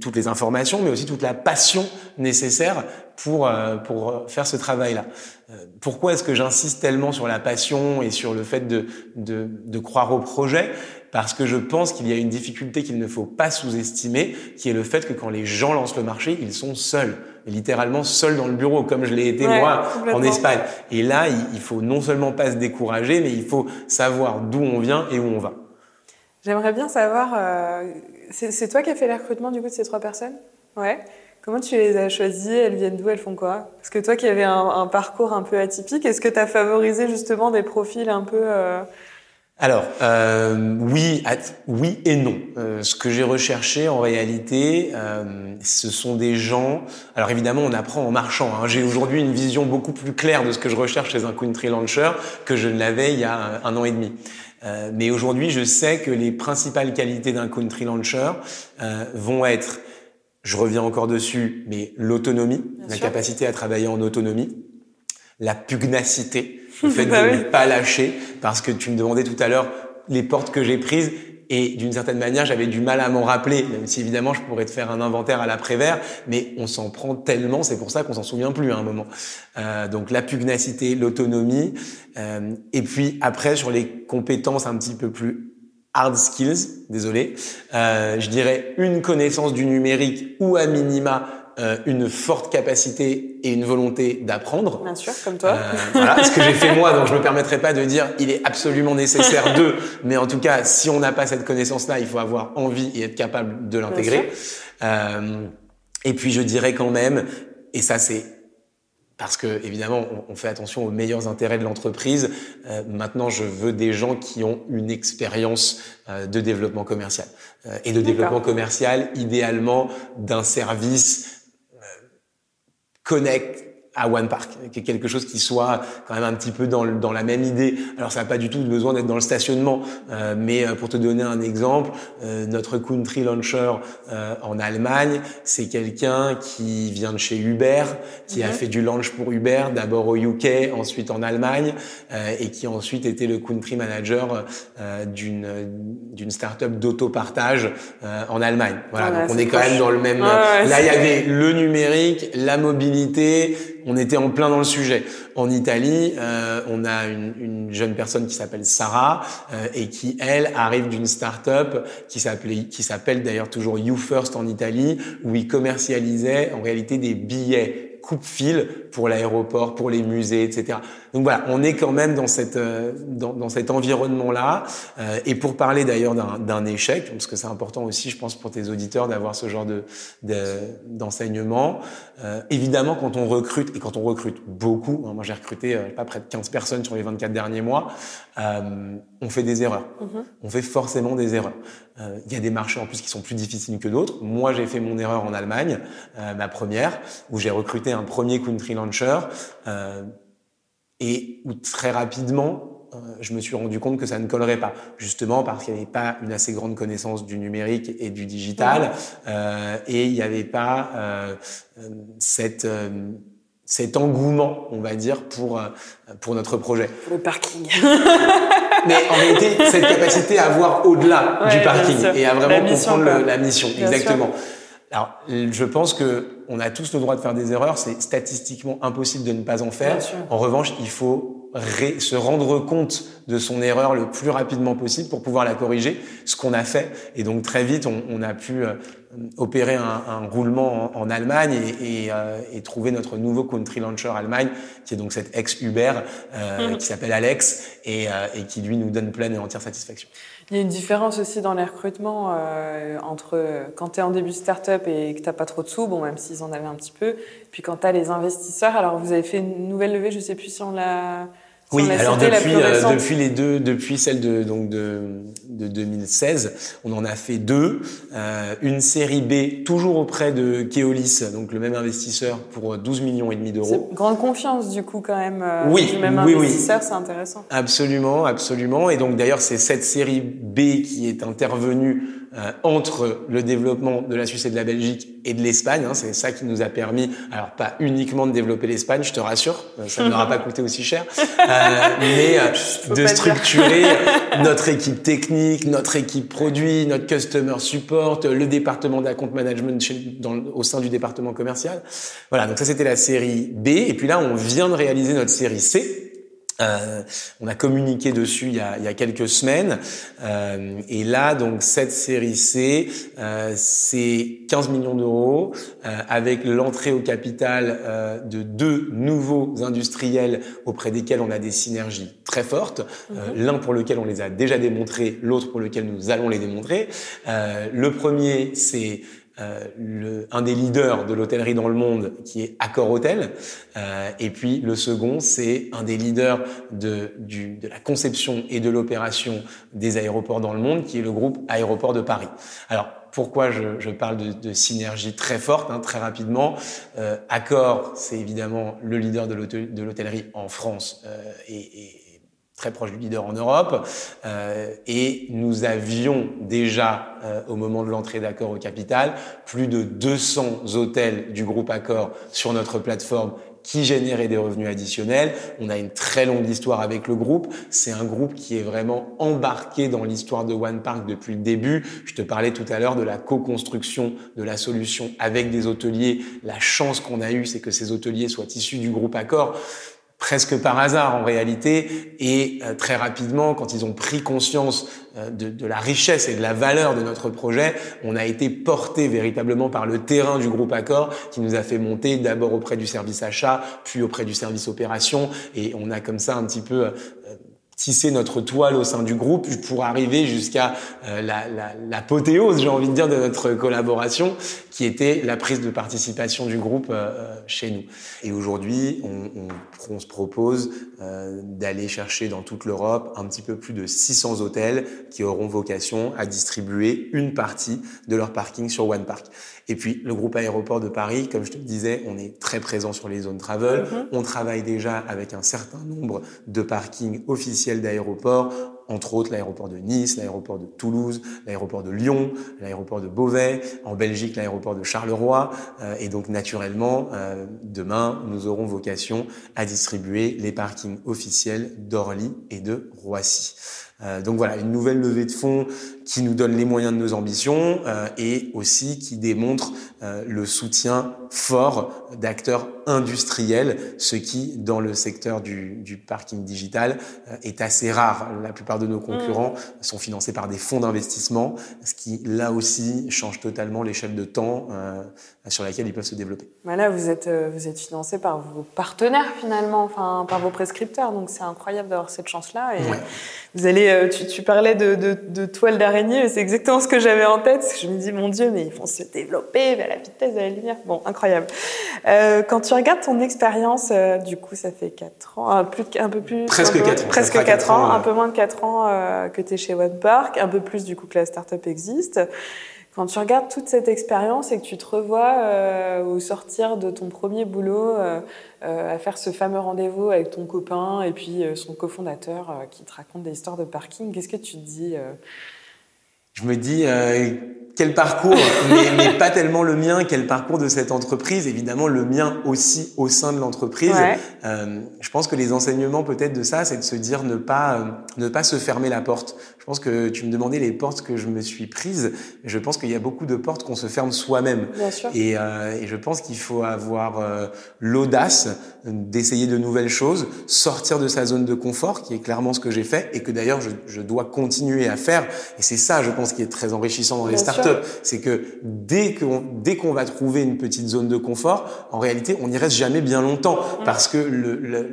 toutes les informations, mais aussi toute la passion nécessaire pour euh, pour faire ce travail-là. Pourquoi est-ce que j'insiste tellement sur la passion et sur le fait de de, de croire au projet? Parce que je pense qu'il y a une difficulté qu'il ne faut pas sous-estimer, qui est le fait que quand les gens lancent le marché, ils sont seuls, littéralement seuls dans le bureau, comme je l'ai été Ouais, moi en. Espagne. Et là, il faut non seulement pas se décourager, mais il faut savoir d'où on vient et où on va. J'aimerais bien savoir, euh, c'est c'est toi qui as fait les recrutements du coup de ces trois personnes? Ouais. Comment tu les as choisies? Elles viennent d'où? Elles font quoi? Parce que toi qui avais un, un parcours un peu atypique, est-ce que tu as favorisé justement des profils un peu... euh, Alors, euh, oui, oui et non. Euh, ce que j'ai recherché en réalité, euh, ce sont des gens. Alors évidemment, on apprend en marchant. hein. J'ai aujourd'hui une vision beaucoup plus claire de ce que je recherche chez un country launcher que je ne l'avais il y a un, un an et demi. Euh, mais aujourd'hui, je sais que les principales qualités d'un country launcher euh, vont être, je reviens encore dessus, mais l'autonomie, la sûr. capacité à travailler en autonomie, la pugnacité, le fait Bah de oui. ne pas lâcher, parce que tu me demandais tout à l'heure les portes que j'ai prises. Et d'une certaine manière, j'avais du mal à m'en rappeler, même si évidemment je pourrais te faire un inventaire à l'après-vert, mais on s'en prend tellement, c'est pour ça qu'on s'en souvient plus à un moment. Euh, donc la pugnacité, l'autonomie, euh, et puis après sur les compétences un petit peu plus hard skills, désolé, euh, je dirais une connaissance du numérique ou à minima euh, une forte capacité et une volonté d'apprendre. Bien sûr, comme toi. Euh, voilà, ce que j'ai fait moi, donc je me permettrai pas de dire il est absolument nécessaire de, mais en tout cas, si on n'a pas cette connaissance-là, il faut avoir envie et être capable de l'intégrer. Euh, et puis je dirais quand même, et ça c'est parce que évidemment on, fait attention aux meilleurs intérêts de l'entreprise. euh, maintenant, je veux des gens qui ont une expérience euh, de développement commercial Euh, et de développement commercial, idéalement d'un service connect à One Park, quelque chose qui soit quand même un petit peu dans, le- dans la même idée. Alors ça n'a pas du tout besoin d'être dans le stationnement, euh, mais euh, pour te donner un exemple, euh, notre country launcher euh, en Allemagne, c'est quelqu'un qui vient de chez Uber, qui a fait du launch pour Uber, d'abord au UK, ensuite en Allemagne, euh, et qui ensuite été le country manager euh, d'une d'une start-up d'autopartage euh, en Allemagne. Voilà, Ah donc on est quand même dans le même. Ouais, là, il y avait le numérique, la mobilité. On était en plein dans le sujet. En Italie, euh, on a une, une jeune personne qui s'appelle Sarah euh, et qui elle arrive d'une start-up qui s'appelait, qui s'appelle d'ailleurs toujours You First en Italie, où ils commercialisaient en réalité des billets coupe-fil pour l'aéroport, pour les musées, etc. Donc voilà, on est quand même dans cette euh, dans, dans cet environnement-là. Euh, et pour parler d'ailleurs d'un échec, parce que c'est important aussi, je pense, pour tes auditeurs d'avoir ce genre de de- d'enseignement. Euh, évidemment, quand on recrute et quand on recrute beaucoup, hein, moi j'ai recruté pas près de 15 personnes sur les 24 derniers mois, euh, on fait des erreurs. On fait forcément des erreurs. Euh, Il y a des marchés en plus qui sont plus difficiles que d'autres. Moi, j'ai fait mon erreur en Allemagne, euh, ma première, où j'ai recruté un premier country launcher euh, et où très rapidement, euh, je me suis rendu compte que ça ne collerait pas, justement parce qu'il n'y avait pas une assez grande connaissance du numérique et du digital, euh, et il n'y avait pas euh, cette euh, cet engouement, on va dire, pour euh, pour notre projet. Le parking. Mais en réalité, cette capacité à voir au-delà Ouais, du parking et à vraiment La mission, comprendre le- la mission. Bien exactement. Alors, je pense que on a tous le droit de faire des erreurs. C'est statistiquement impossible de ne pas en faire. En revanche, il faut se rendre compte de son erreur le plus rapidement possible pour pouvoir la corriger. Ce qu'on a fait. Et donc très vite, on, on a pu euh, opérer un, un roulement en, en Allemagne et, et, euh, et trouver notre nouveau country launcher Allemagne, qui est donc cet ex-Uber, euh, qui s'appelle Alex et, et qui lui nous donne pleine et entière satisfaction. Il y a une différence aussi dans les recrutements euh, entre quand tu es en début de start-up et que tu pas trop de sous, bon, même s'ils en avaient un petit peu, puis quand tu as les investisseurs. Alors, vous avez fait une nouvelle levée, je sais plus si on l'a. Oui, alors depuis, euh, depuis les deux, depuis celle de donc de, de 2016, on en a fait deux. Euh, une série B toujours auprès de Keolis, donc le même investisseur pour 12 millions et demi d'euros. Grande confiance du coup quand même euh, Oui, du même oui, oui. investisseur, c'est intéressant. Absolument, absolument. Et donc d'ailleurs, c'est cette série B qui est intervenue euh, entre le développement de la Suisse et de la Belgique et de l'Espagne. hein. C'est ça qui nous a permis, alors pas uniquement de développer l'Espagne, je te rassure, euh, ça ne leur a pas coûté aussi cher, euh, mais euh, de structurer notre équipe technique, notre équipe produit, notre customer support, le département d'account management chez- dans au sein du département commercial. Voilà, donc ça c'était la série B. Et puis là, on vient de réaliser notre série C. Euh, on a communiqué dessus il y a, il y a quelques semaines. Euh, et là, donc, cette série C, euh, c'est 15 millions d'euros euh, avec l'entrée au capital euh, de deux nouveaux industriels auprès desquels on a des synergies très fortes. Euh, L'un pour lequel on les a déjà démontrés, l'autre pour lequel nous allons les démontrer. Euh, le premier, c'est euh, le, un des leaders de l'hôtellerie dans le monde qui est Accor Hotel. Euh, et puis le second, c'est un des leaders de, du, de la conception et de l'opération des aéroports dans le monde, qui est le groupe Aéroport de Paris. Alors, pourquoi je, je parle de, de synergie très forte, hein, très rapidement? Euh, Accor, c'est évidemment le leader de l'hôtellerie en France euh, et, et très proche du leader en Europe. Euh, et nous avions déjà, euh, au moment de l'entrée d'Accor au capital, plus de 200 hôtels du groupe Accor sur notre plateforme qui générait des revenus additionnels. On a une très longue histoire avec le groupe. C'est un groupe qui est vraiment embarqué dans l'histoire de One Park depuis le début. Je te parlais tout à l'heure de la co-construction de la solution avec des hôteliers. La chance qu'on a eue, c'est que ces hôteliers soient issus du groupe Accor presque par hasard en réalité. Et euh, très rapidement quand ils ont pris conscience euh, de, la richesse et de la valeur de notre projet on a été porté véritablement par le terrain du groupe Accor qui nous a fait monter d'abord auprès du service achat puis auprès du service opération. Et on a comme ça un petit peu euh, tisser notre toile au sein du groupe pour arriver jusqu'à euh, l'apothéose, la, j'ai envie de dire, de notre collaboration, qui était la prise de participation du groupe euh, euh, chez nous. Et aujourd'hui, on, on, on, se propose euh, d'aller chercher dans toute l'Europe un petit peu plus de 600 hôtels qui auront vocation à distribuer une partie de leur parking sur One Park. Et puis le groupe aéroport de Paris, comme je te le disais, on est très présent sur les zones travel. Mm-hmm. On travaille déjà avec un certain nombre de parkings officiels d'aéroports, entre autres l'aéroport de Nice, l'aéroport de Toulouse, l'aéroport de Lyon, l'aéroport de Beauvais, en Belgique l'aéroport de Charleroi. Euh, et donc naturellement, euh, demain, nous aurons vocation à distribuer les parkings officiels d'Orly et de Roissy. Euh, donc voilà, une nouvelle levée de fonds qui nous donne les moyens de nos ambitions euh, et aussi qui démontre euh, le soutien fort d'acteurs industriels, ce qui, dans le secteur du, du parking digital, est assez rare. La plupart de nos concurrents mmh. sont financés par des fonds d'investissement, ce qui, là aussi, change totalement l'échelle de temps sur laquelle ils peuvent se développer. Voilà, vous êtes, euh, vous êtes financé par vos partenaires, finalement, enfin, par vos prescripteurs, donc c'est incroyable d'avoir cette chance-là. Et ouais. vous allez, tu, tu parlais de, de, de toile d'araignée, c'est exactement ce que j'avais en tête. Je me dis, mon Dieu, mais ils vont se développer à la vitesse de la lumière. Bon, incroyable. Euh, quand tu regardes ton expérience, euh, du coup, ça fait 4 ans, euh, plus un peu plus. Presque peu, 4 ans. Presque 4, 4 ans, ans, un peu moins de 4 ans euh, que tu es chez One Park, un peu plus du coup que la startup existe. Quand tu regardes toute cette expérience et que tu te revois euh, au sortir de ton premier boulot euh, à faire ce fameux rendez-vous avec ton copain et puis son cofondateur qui te raconte des histoires de parking, qu'est-ce que tu te dis Je me dis quel parcours, mais, mais, pas tellement le mien, quel parcours de cette entreprise, évidemment le mien aussi au sein de l'entreprise. Ouais. Euh, je pense que les enseignements peut-être de ça, c'est de se dire ne pas euh, ne pas se fermer la porte. Je pense que tu me demandais les portes que je me suis prises. Je pense qu'il y a beaucoup de portes qu'on se ferme soi-même. Et, euh, et, je pense qu'il faut avoir euh, l'audace d'essayer de nouvelles choses, sortir de sa zone de confort, qui est clairement ce que j'ai fait et que d'ailleurs je, je, dois continuer à faire. Et c'est ça, je pense, qui est très enrichissant dans les startups c'est que dès qu'on dès qu'on va trouver une petite zone de confort, en réalité, on n'y reste jamais bien longtemps parce que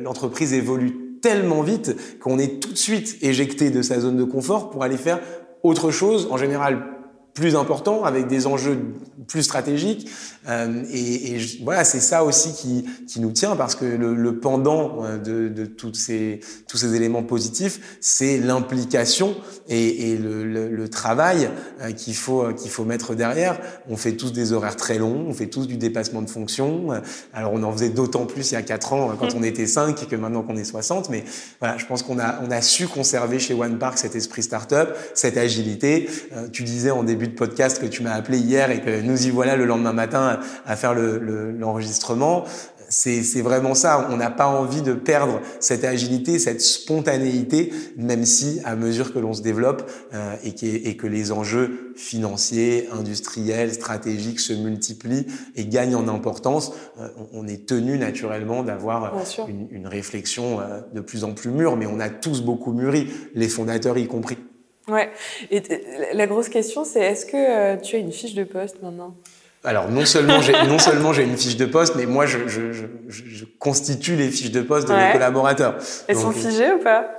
l'entreprise le, évolue tellement vite qu'on est tout de suite éjecté de sa zone de confort pour aller faire autre chose, en général plus important, avec des enjeux plus stratégiques. Euh, et, et je, voilà, c'est ça aussi qui, qui nous tient, parce que le, le pendant euh, de, de toutes ces, tous ces éléments positifs, c'est l'implication et, et le, le, le, travail euh, qu'il faut, qu'il faut mettre derrière. On fait tous des horaires très longs, on fait tous du dépassement de fonction. Alors on en faisait d'autant plus il y a quatre ans, quand on était cinq, que maintenant qu'on est 60. Mais voilà, je pense qu'on a, on a su conserver chez One Park cet esprit startup, cette agilité. Tu disais en début de podcast que tu m'as appelé hier et que nous y voilà le lendemain matin à faire l'enregistrement. Le, c'est vraiment ça. On n'a pas envie de perdre cette agilité, cette spontanéité, même si, à mesure que l'on se développe euh, et, qu et, que les enjeux financiers, industriels, stratégiques se multiplient et gagnent en importance, euh, on est tenu naturellement d'avoir une, une, réflexion euh, de plus en plus mûre. Mais on a tous beaucoup mûri, les fondateurs y compris. Ouais. Et la grosse question, c'est est-ce que euh, tu as une fiche de poste maintenant? Alors non seulement j'ai non seulement j'ai une fiche de poste, mais moi je, je, je, je constitue les fiches de poste de ouais. mes collaborateurs. Elles Donc, sont figées ou pas?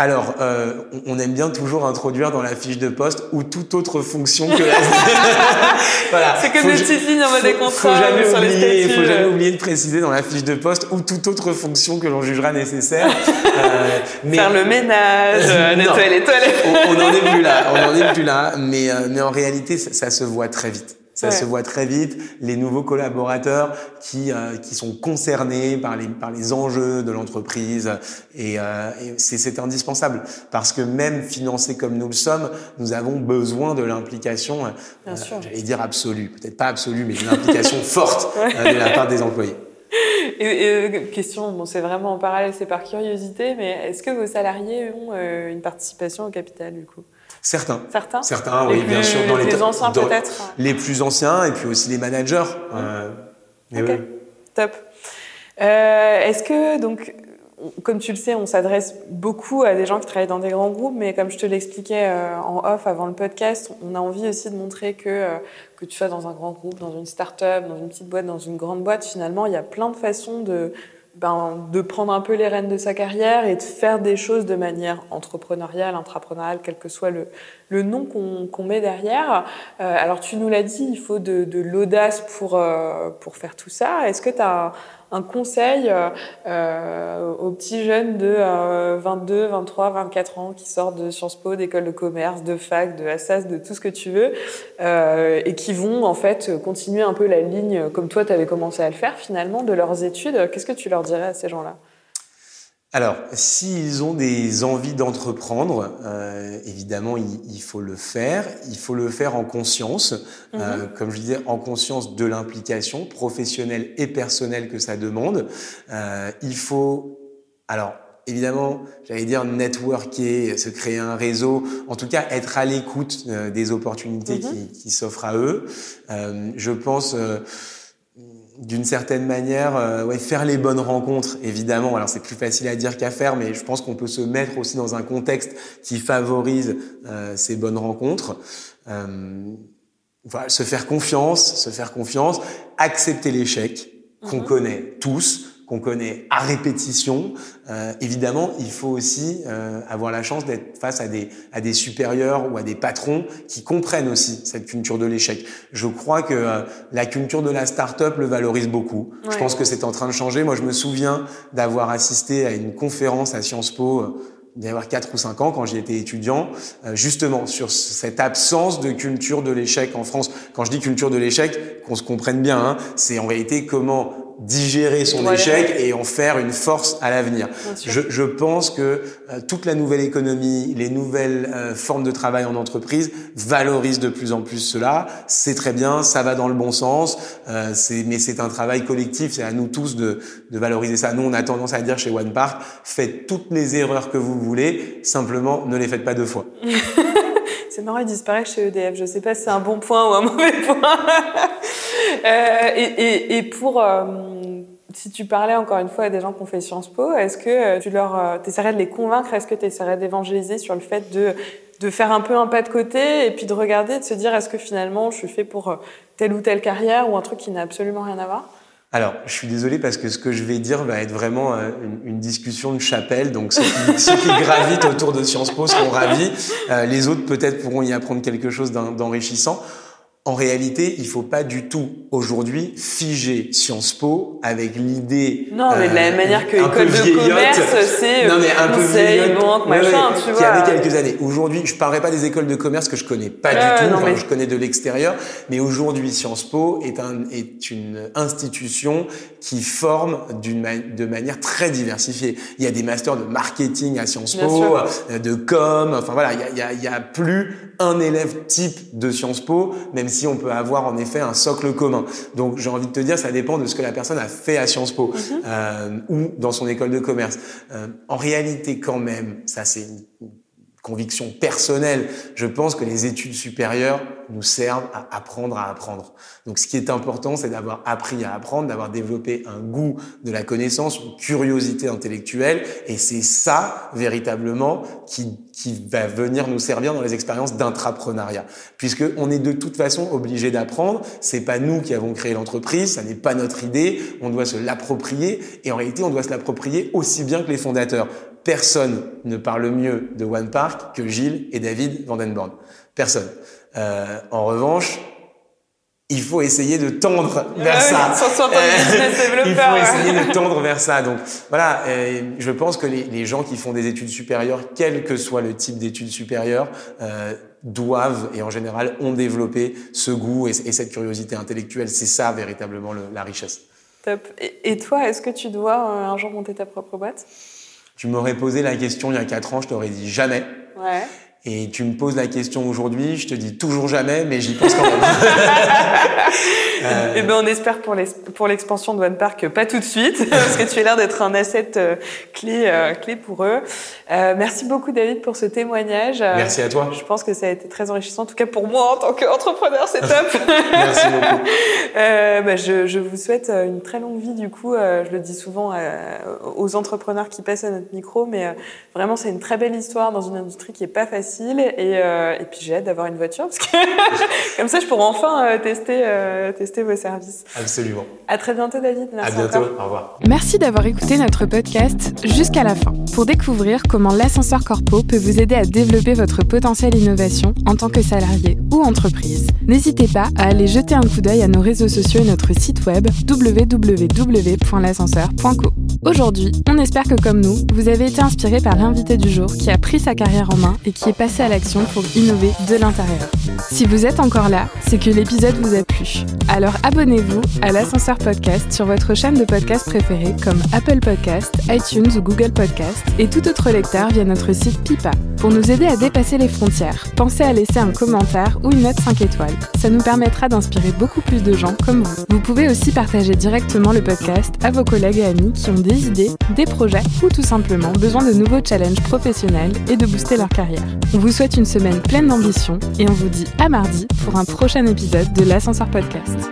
Alors, euh, on aime bien toujours introduire dans la fiche de poste ou toute autre fonction que la. voilà. C'est que des petites lignes en mode des contrats. Faut jamais sur oublier, faut jamais oublier de préciser dans la fiche de poste ou toute autre fonction que l'on jugera nécessaire. euh, mais... Faire le ménage, euh, nettoyer les toilettes. on, on en est plus là, on en est plus là. Mais, euh, mais en réalité, ça, ça se voit très vite. Ça ouais. se voit très vite. Les nouveaux collaborateurs qui euh, qui sont concernés par les par les enjeux de l'entreprise et, euh, et c'est indispensable parce que même financés comme nous le sommes, nous avons besoin de l'implication. Euh, J'allais dire absolue, peut-être pas absolue, mais une implication forte euh, de la part des employés. et, question, bon, c'est vraiment en parallèle, c'est par curiosité, mais est-ce que vos salariés ont euh, une participation au capital du coup? Certains. Certains Certains, oui, bien sûr. Dans les, plus anciens peut-être Les plus anciens et puis aussi les managers. Euh, mais oui. Top. Euh, est-ce que, donc, comme tu le sais, on s'adresse beaucoup à des gens qui travaillent dans des grands groupes, mais comme je te l'expliquais euh, en off avant le podcast, on a envie aussi de montrer que que tu sois dans un grand groupe, dans une start-up, dans une petite boîte, dans une grande boîte, finalement, il y a plein de façons de ben, de prendre un peu les rênes de sa carrière et de faire des choses de manière entrepreneuriale, intrapreneuriale, quel que soit le, le nom qu'on met derrière. Euh, alors tu nous l'as dit, il faut de, l'audace pour, euh, pour faire tout ça. Est-ce que tu as un conseil euh, aux petits jeunes de 22, 23, 24 ans qui sortent de Sciences Po, d'école de commerce, de fac, de Assas, de tout ce que tu veux, euh, et qui vont en fait continuer un peu la ligne comme toi tu avais commencé à le faire finalement de leurs études. Qu'est-ce que tu leur dirais à ces gens-là? Alors, s'ils ont des envies d'entreprendre, euh, évidemment, il, il, faut le faire. Il faut le faire en conscience, euh, mhm. comme je disais, en conscience de l'implication professionnelle et personnelle que ça demande. Euh, il faut, alors, évidemment, j'allais dire networker, se créer un réseau, en tout cas être à l'écoute euh, des opportunités mhm. qui, qui s'offrent à eux. Euh, je pense euh, d'une certaine manière, euh, ouais, faire les bonnes rencontres, évidemment. Alors c'est plus facile à dire qu'à faire, mais je pense qu'on peut se mettre aussi dans un contexte qui favorise euh, ces bonnes rencontres. Euh, voilà, se faire confiance, se faire confiance, accepter l'échec qu'on mhm. connaît tous, qu'on connaît à répétition. Euh, évidemment, il faut aussi euh, avoir la chance d'être face à des, à des supérieurs ou à des patrons qui comprennent aussi cette culture de l'échec. Je crois que euh, la culture de la start-up le valorise beaucoup. Je pense que c'est en train de changer. Moi, je me souviens d'avoir assisté à une conférence à Sciences Po euh, il y avoir 4 ou 5 ans quand j'y étais étudiant, euh, justement sur cette absence de culture de l'échec en France. Quand je dis culture de l'échec, qu'on se comprenne bien, hein, c'est en réalité comment digérer son échec et en faire une force à l'avenir. Je, je, pense que euh, toute la nouvelle économie, les nouvelles euh, formes de travail en entreprise valorisent de plus en plus cela. C'est très bien, ça va dans le bon sens, euh, mais c'est un travail collectif, c'est à nous tous de, de, valoriser ça. Nous, on a tendance à dire chez One Park, faites toutes les erreurs que vous voulez, simplement ne les faites pas deux fois. c'est marrant, il disparaît chez EDF. Je sais pas si c'est un bon point ou un mauvais point. Euh, et, pour, euh, si tu parlais encore une fois à des gens qui ont fait Sciences Po, est-ce que euh, tu leur, essaierais de les convaincre? Est-ce que tu essaierais d'évangéliser sur le fait de, de faire un peu un pas de côté et puis de regarder, de se dire est-ce que finalement je suis fait pour telle ou telle carrière ou un truc qui n'a absolument rien à voir? Alors, je suis désolé parce que ce que je vais dire va être vraiment une, une discussion de chapelle. Donc, ceux qui, gravitent autour de Sciences Po seront ravis. les autres, peut-être, pourront y apprendre quelque chose d'enrichissant. En réalité, il faut pas du tout aujourd'hui figer Sciences Po avec l'idée. Non, mais de la même manière que l'école de commerce, c'est non mais un conseil, peu banque, machin, tu vois. Qui avait quelques années. Aujourd'hui, je parlerai pas des écoles de commerce que je connais pas du tout, enfin, je connais de l'extérieur, mais aujourd'hui, Sciences Po est un est une institution qui forme d'une de manière très diversifiée. Il y a des masters de marketing à Sciences Po, euh, de com, enfin voilà, il y a, y a, y a plus un élève type de Sciences Po, même si on peut avoir en effet un socle commun. Donc j'ai envie de te dire, ça dépend de ce que la personne a fait à Sciences Po mhm. euh, ou dans son école de commerce. Euh, en réalité, quand même, ça c'est une conviction personnelle, je pense que les études supérieures nous servent à apprendre à apprendre. Donc ce qui est important, c'est d'avoir appris à apprendre, d'avoir développé un goût de la connaissance, une curiosité intellectuelle, et c'est ça véritablement qui, qui va venir nous servir dans les expériences d'intrapreneuriat. Puisque on est de toute façon obligé d'apprendre, c'est pas nous qui avons créé l'entreprise, ça n'est pas notre idée, on doit se l'approprier, et en réalité on doit se l'approprier aussi bien que les fondateurs personne ne parle mieux de One Park que Gilles et David Vandenborn. Personne. Euh, en revanche, il faut essayer de tendre vers ça. il faut essayer de tendre vers ça. Donc voilà, euh, je pense que les, les, gens qui font des études supérieures, quel que soit le type d'études supérieures, euh, doivent et en général ont développé ce goût et, et cette curiosité intellectuelle. C'est ça véritablement le, la richesse. Top. Et, et toi, est-ce que tu dois euh, un jour monter ta propre boîte? Tu m'aurais posé la question il y a quatre ans, je t'aurais dit jamais. Ouais. Et tu me poses la question aujourd'hui, je te dis toujours jamais, mais j'y pense quand même. Euh, Eh ben, on espère pour l'ex- pour l'expansion de One Park, pas tout de suite, parce que tu as l'air d'être un asset euh, clé, euh, clé pour eux. Merci beaucoup, David, pour ce témoignage. Merci à toi. Je pense que ça a été très enrichissant, en tout cas pour moi en tant qu'entrepreneur, c'est top. Merci beaucoup. Bah, je, je vous souhaite une très longue vie, du coup. je le dis souvent aux entrepreneurs qui passent à notre micro, mais vraiment, c'est une très belle histoire dans une industrie qui est pas facile. Et, euh, et puis, j'ai hâte d'avoir une voiture, parce que comme ça, je pourrai enfin euh, tester, euh, tester vos services. Absolument. À très bientôt, David. Merci à bientôt. encore. Au revoir. Merci d'avoir écouté notre podcast jusqu'à la fin pour découvrir comment l'ascenseur corpo peut vous aider à développer votre potentiel innovation en tant que salarié ou entreprise. N'hésitez pas à aller jeter un coup d'œil à nos réseaux sociaux et notre site web www.l'ascenseur.co. Aujourd'hui, on espère que comme nous, vous avez été inspiré par l'invité du jour qui a pris sa carrière en main et qui est passé à l'action pour innover de l'intérieur. Si vous êtes encore là, c'est que l'épisode vous a plu. Alors abonnez-vous à l'ascenseur podcast sur votre chaîne de podcast préférée comme Apple Podcast, iTunes ou Google Podcast et tout autre lecteur via notre site Pipa. Pour nous aider à dépasser les frontières, pensez à laisser un commentaire ou une note 5 étoiles. Ça nous permettra d'inspirer beaucoup plus de gens comme vous. Vous pouvez aussi partager directement le podcast à vos collègues et amis qui ont des idées, des projets ou tout simplement besoin de nouveaux challenges professionnels et de booster leur carrière. On vous souhaite une semaine pleine d'ambition et on vous dit à mardi pour un prochain épisode de l'Ascenseur Podcast.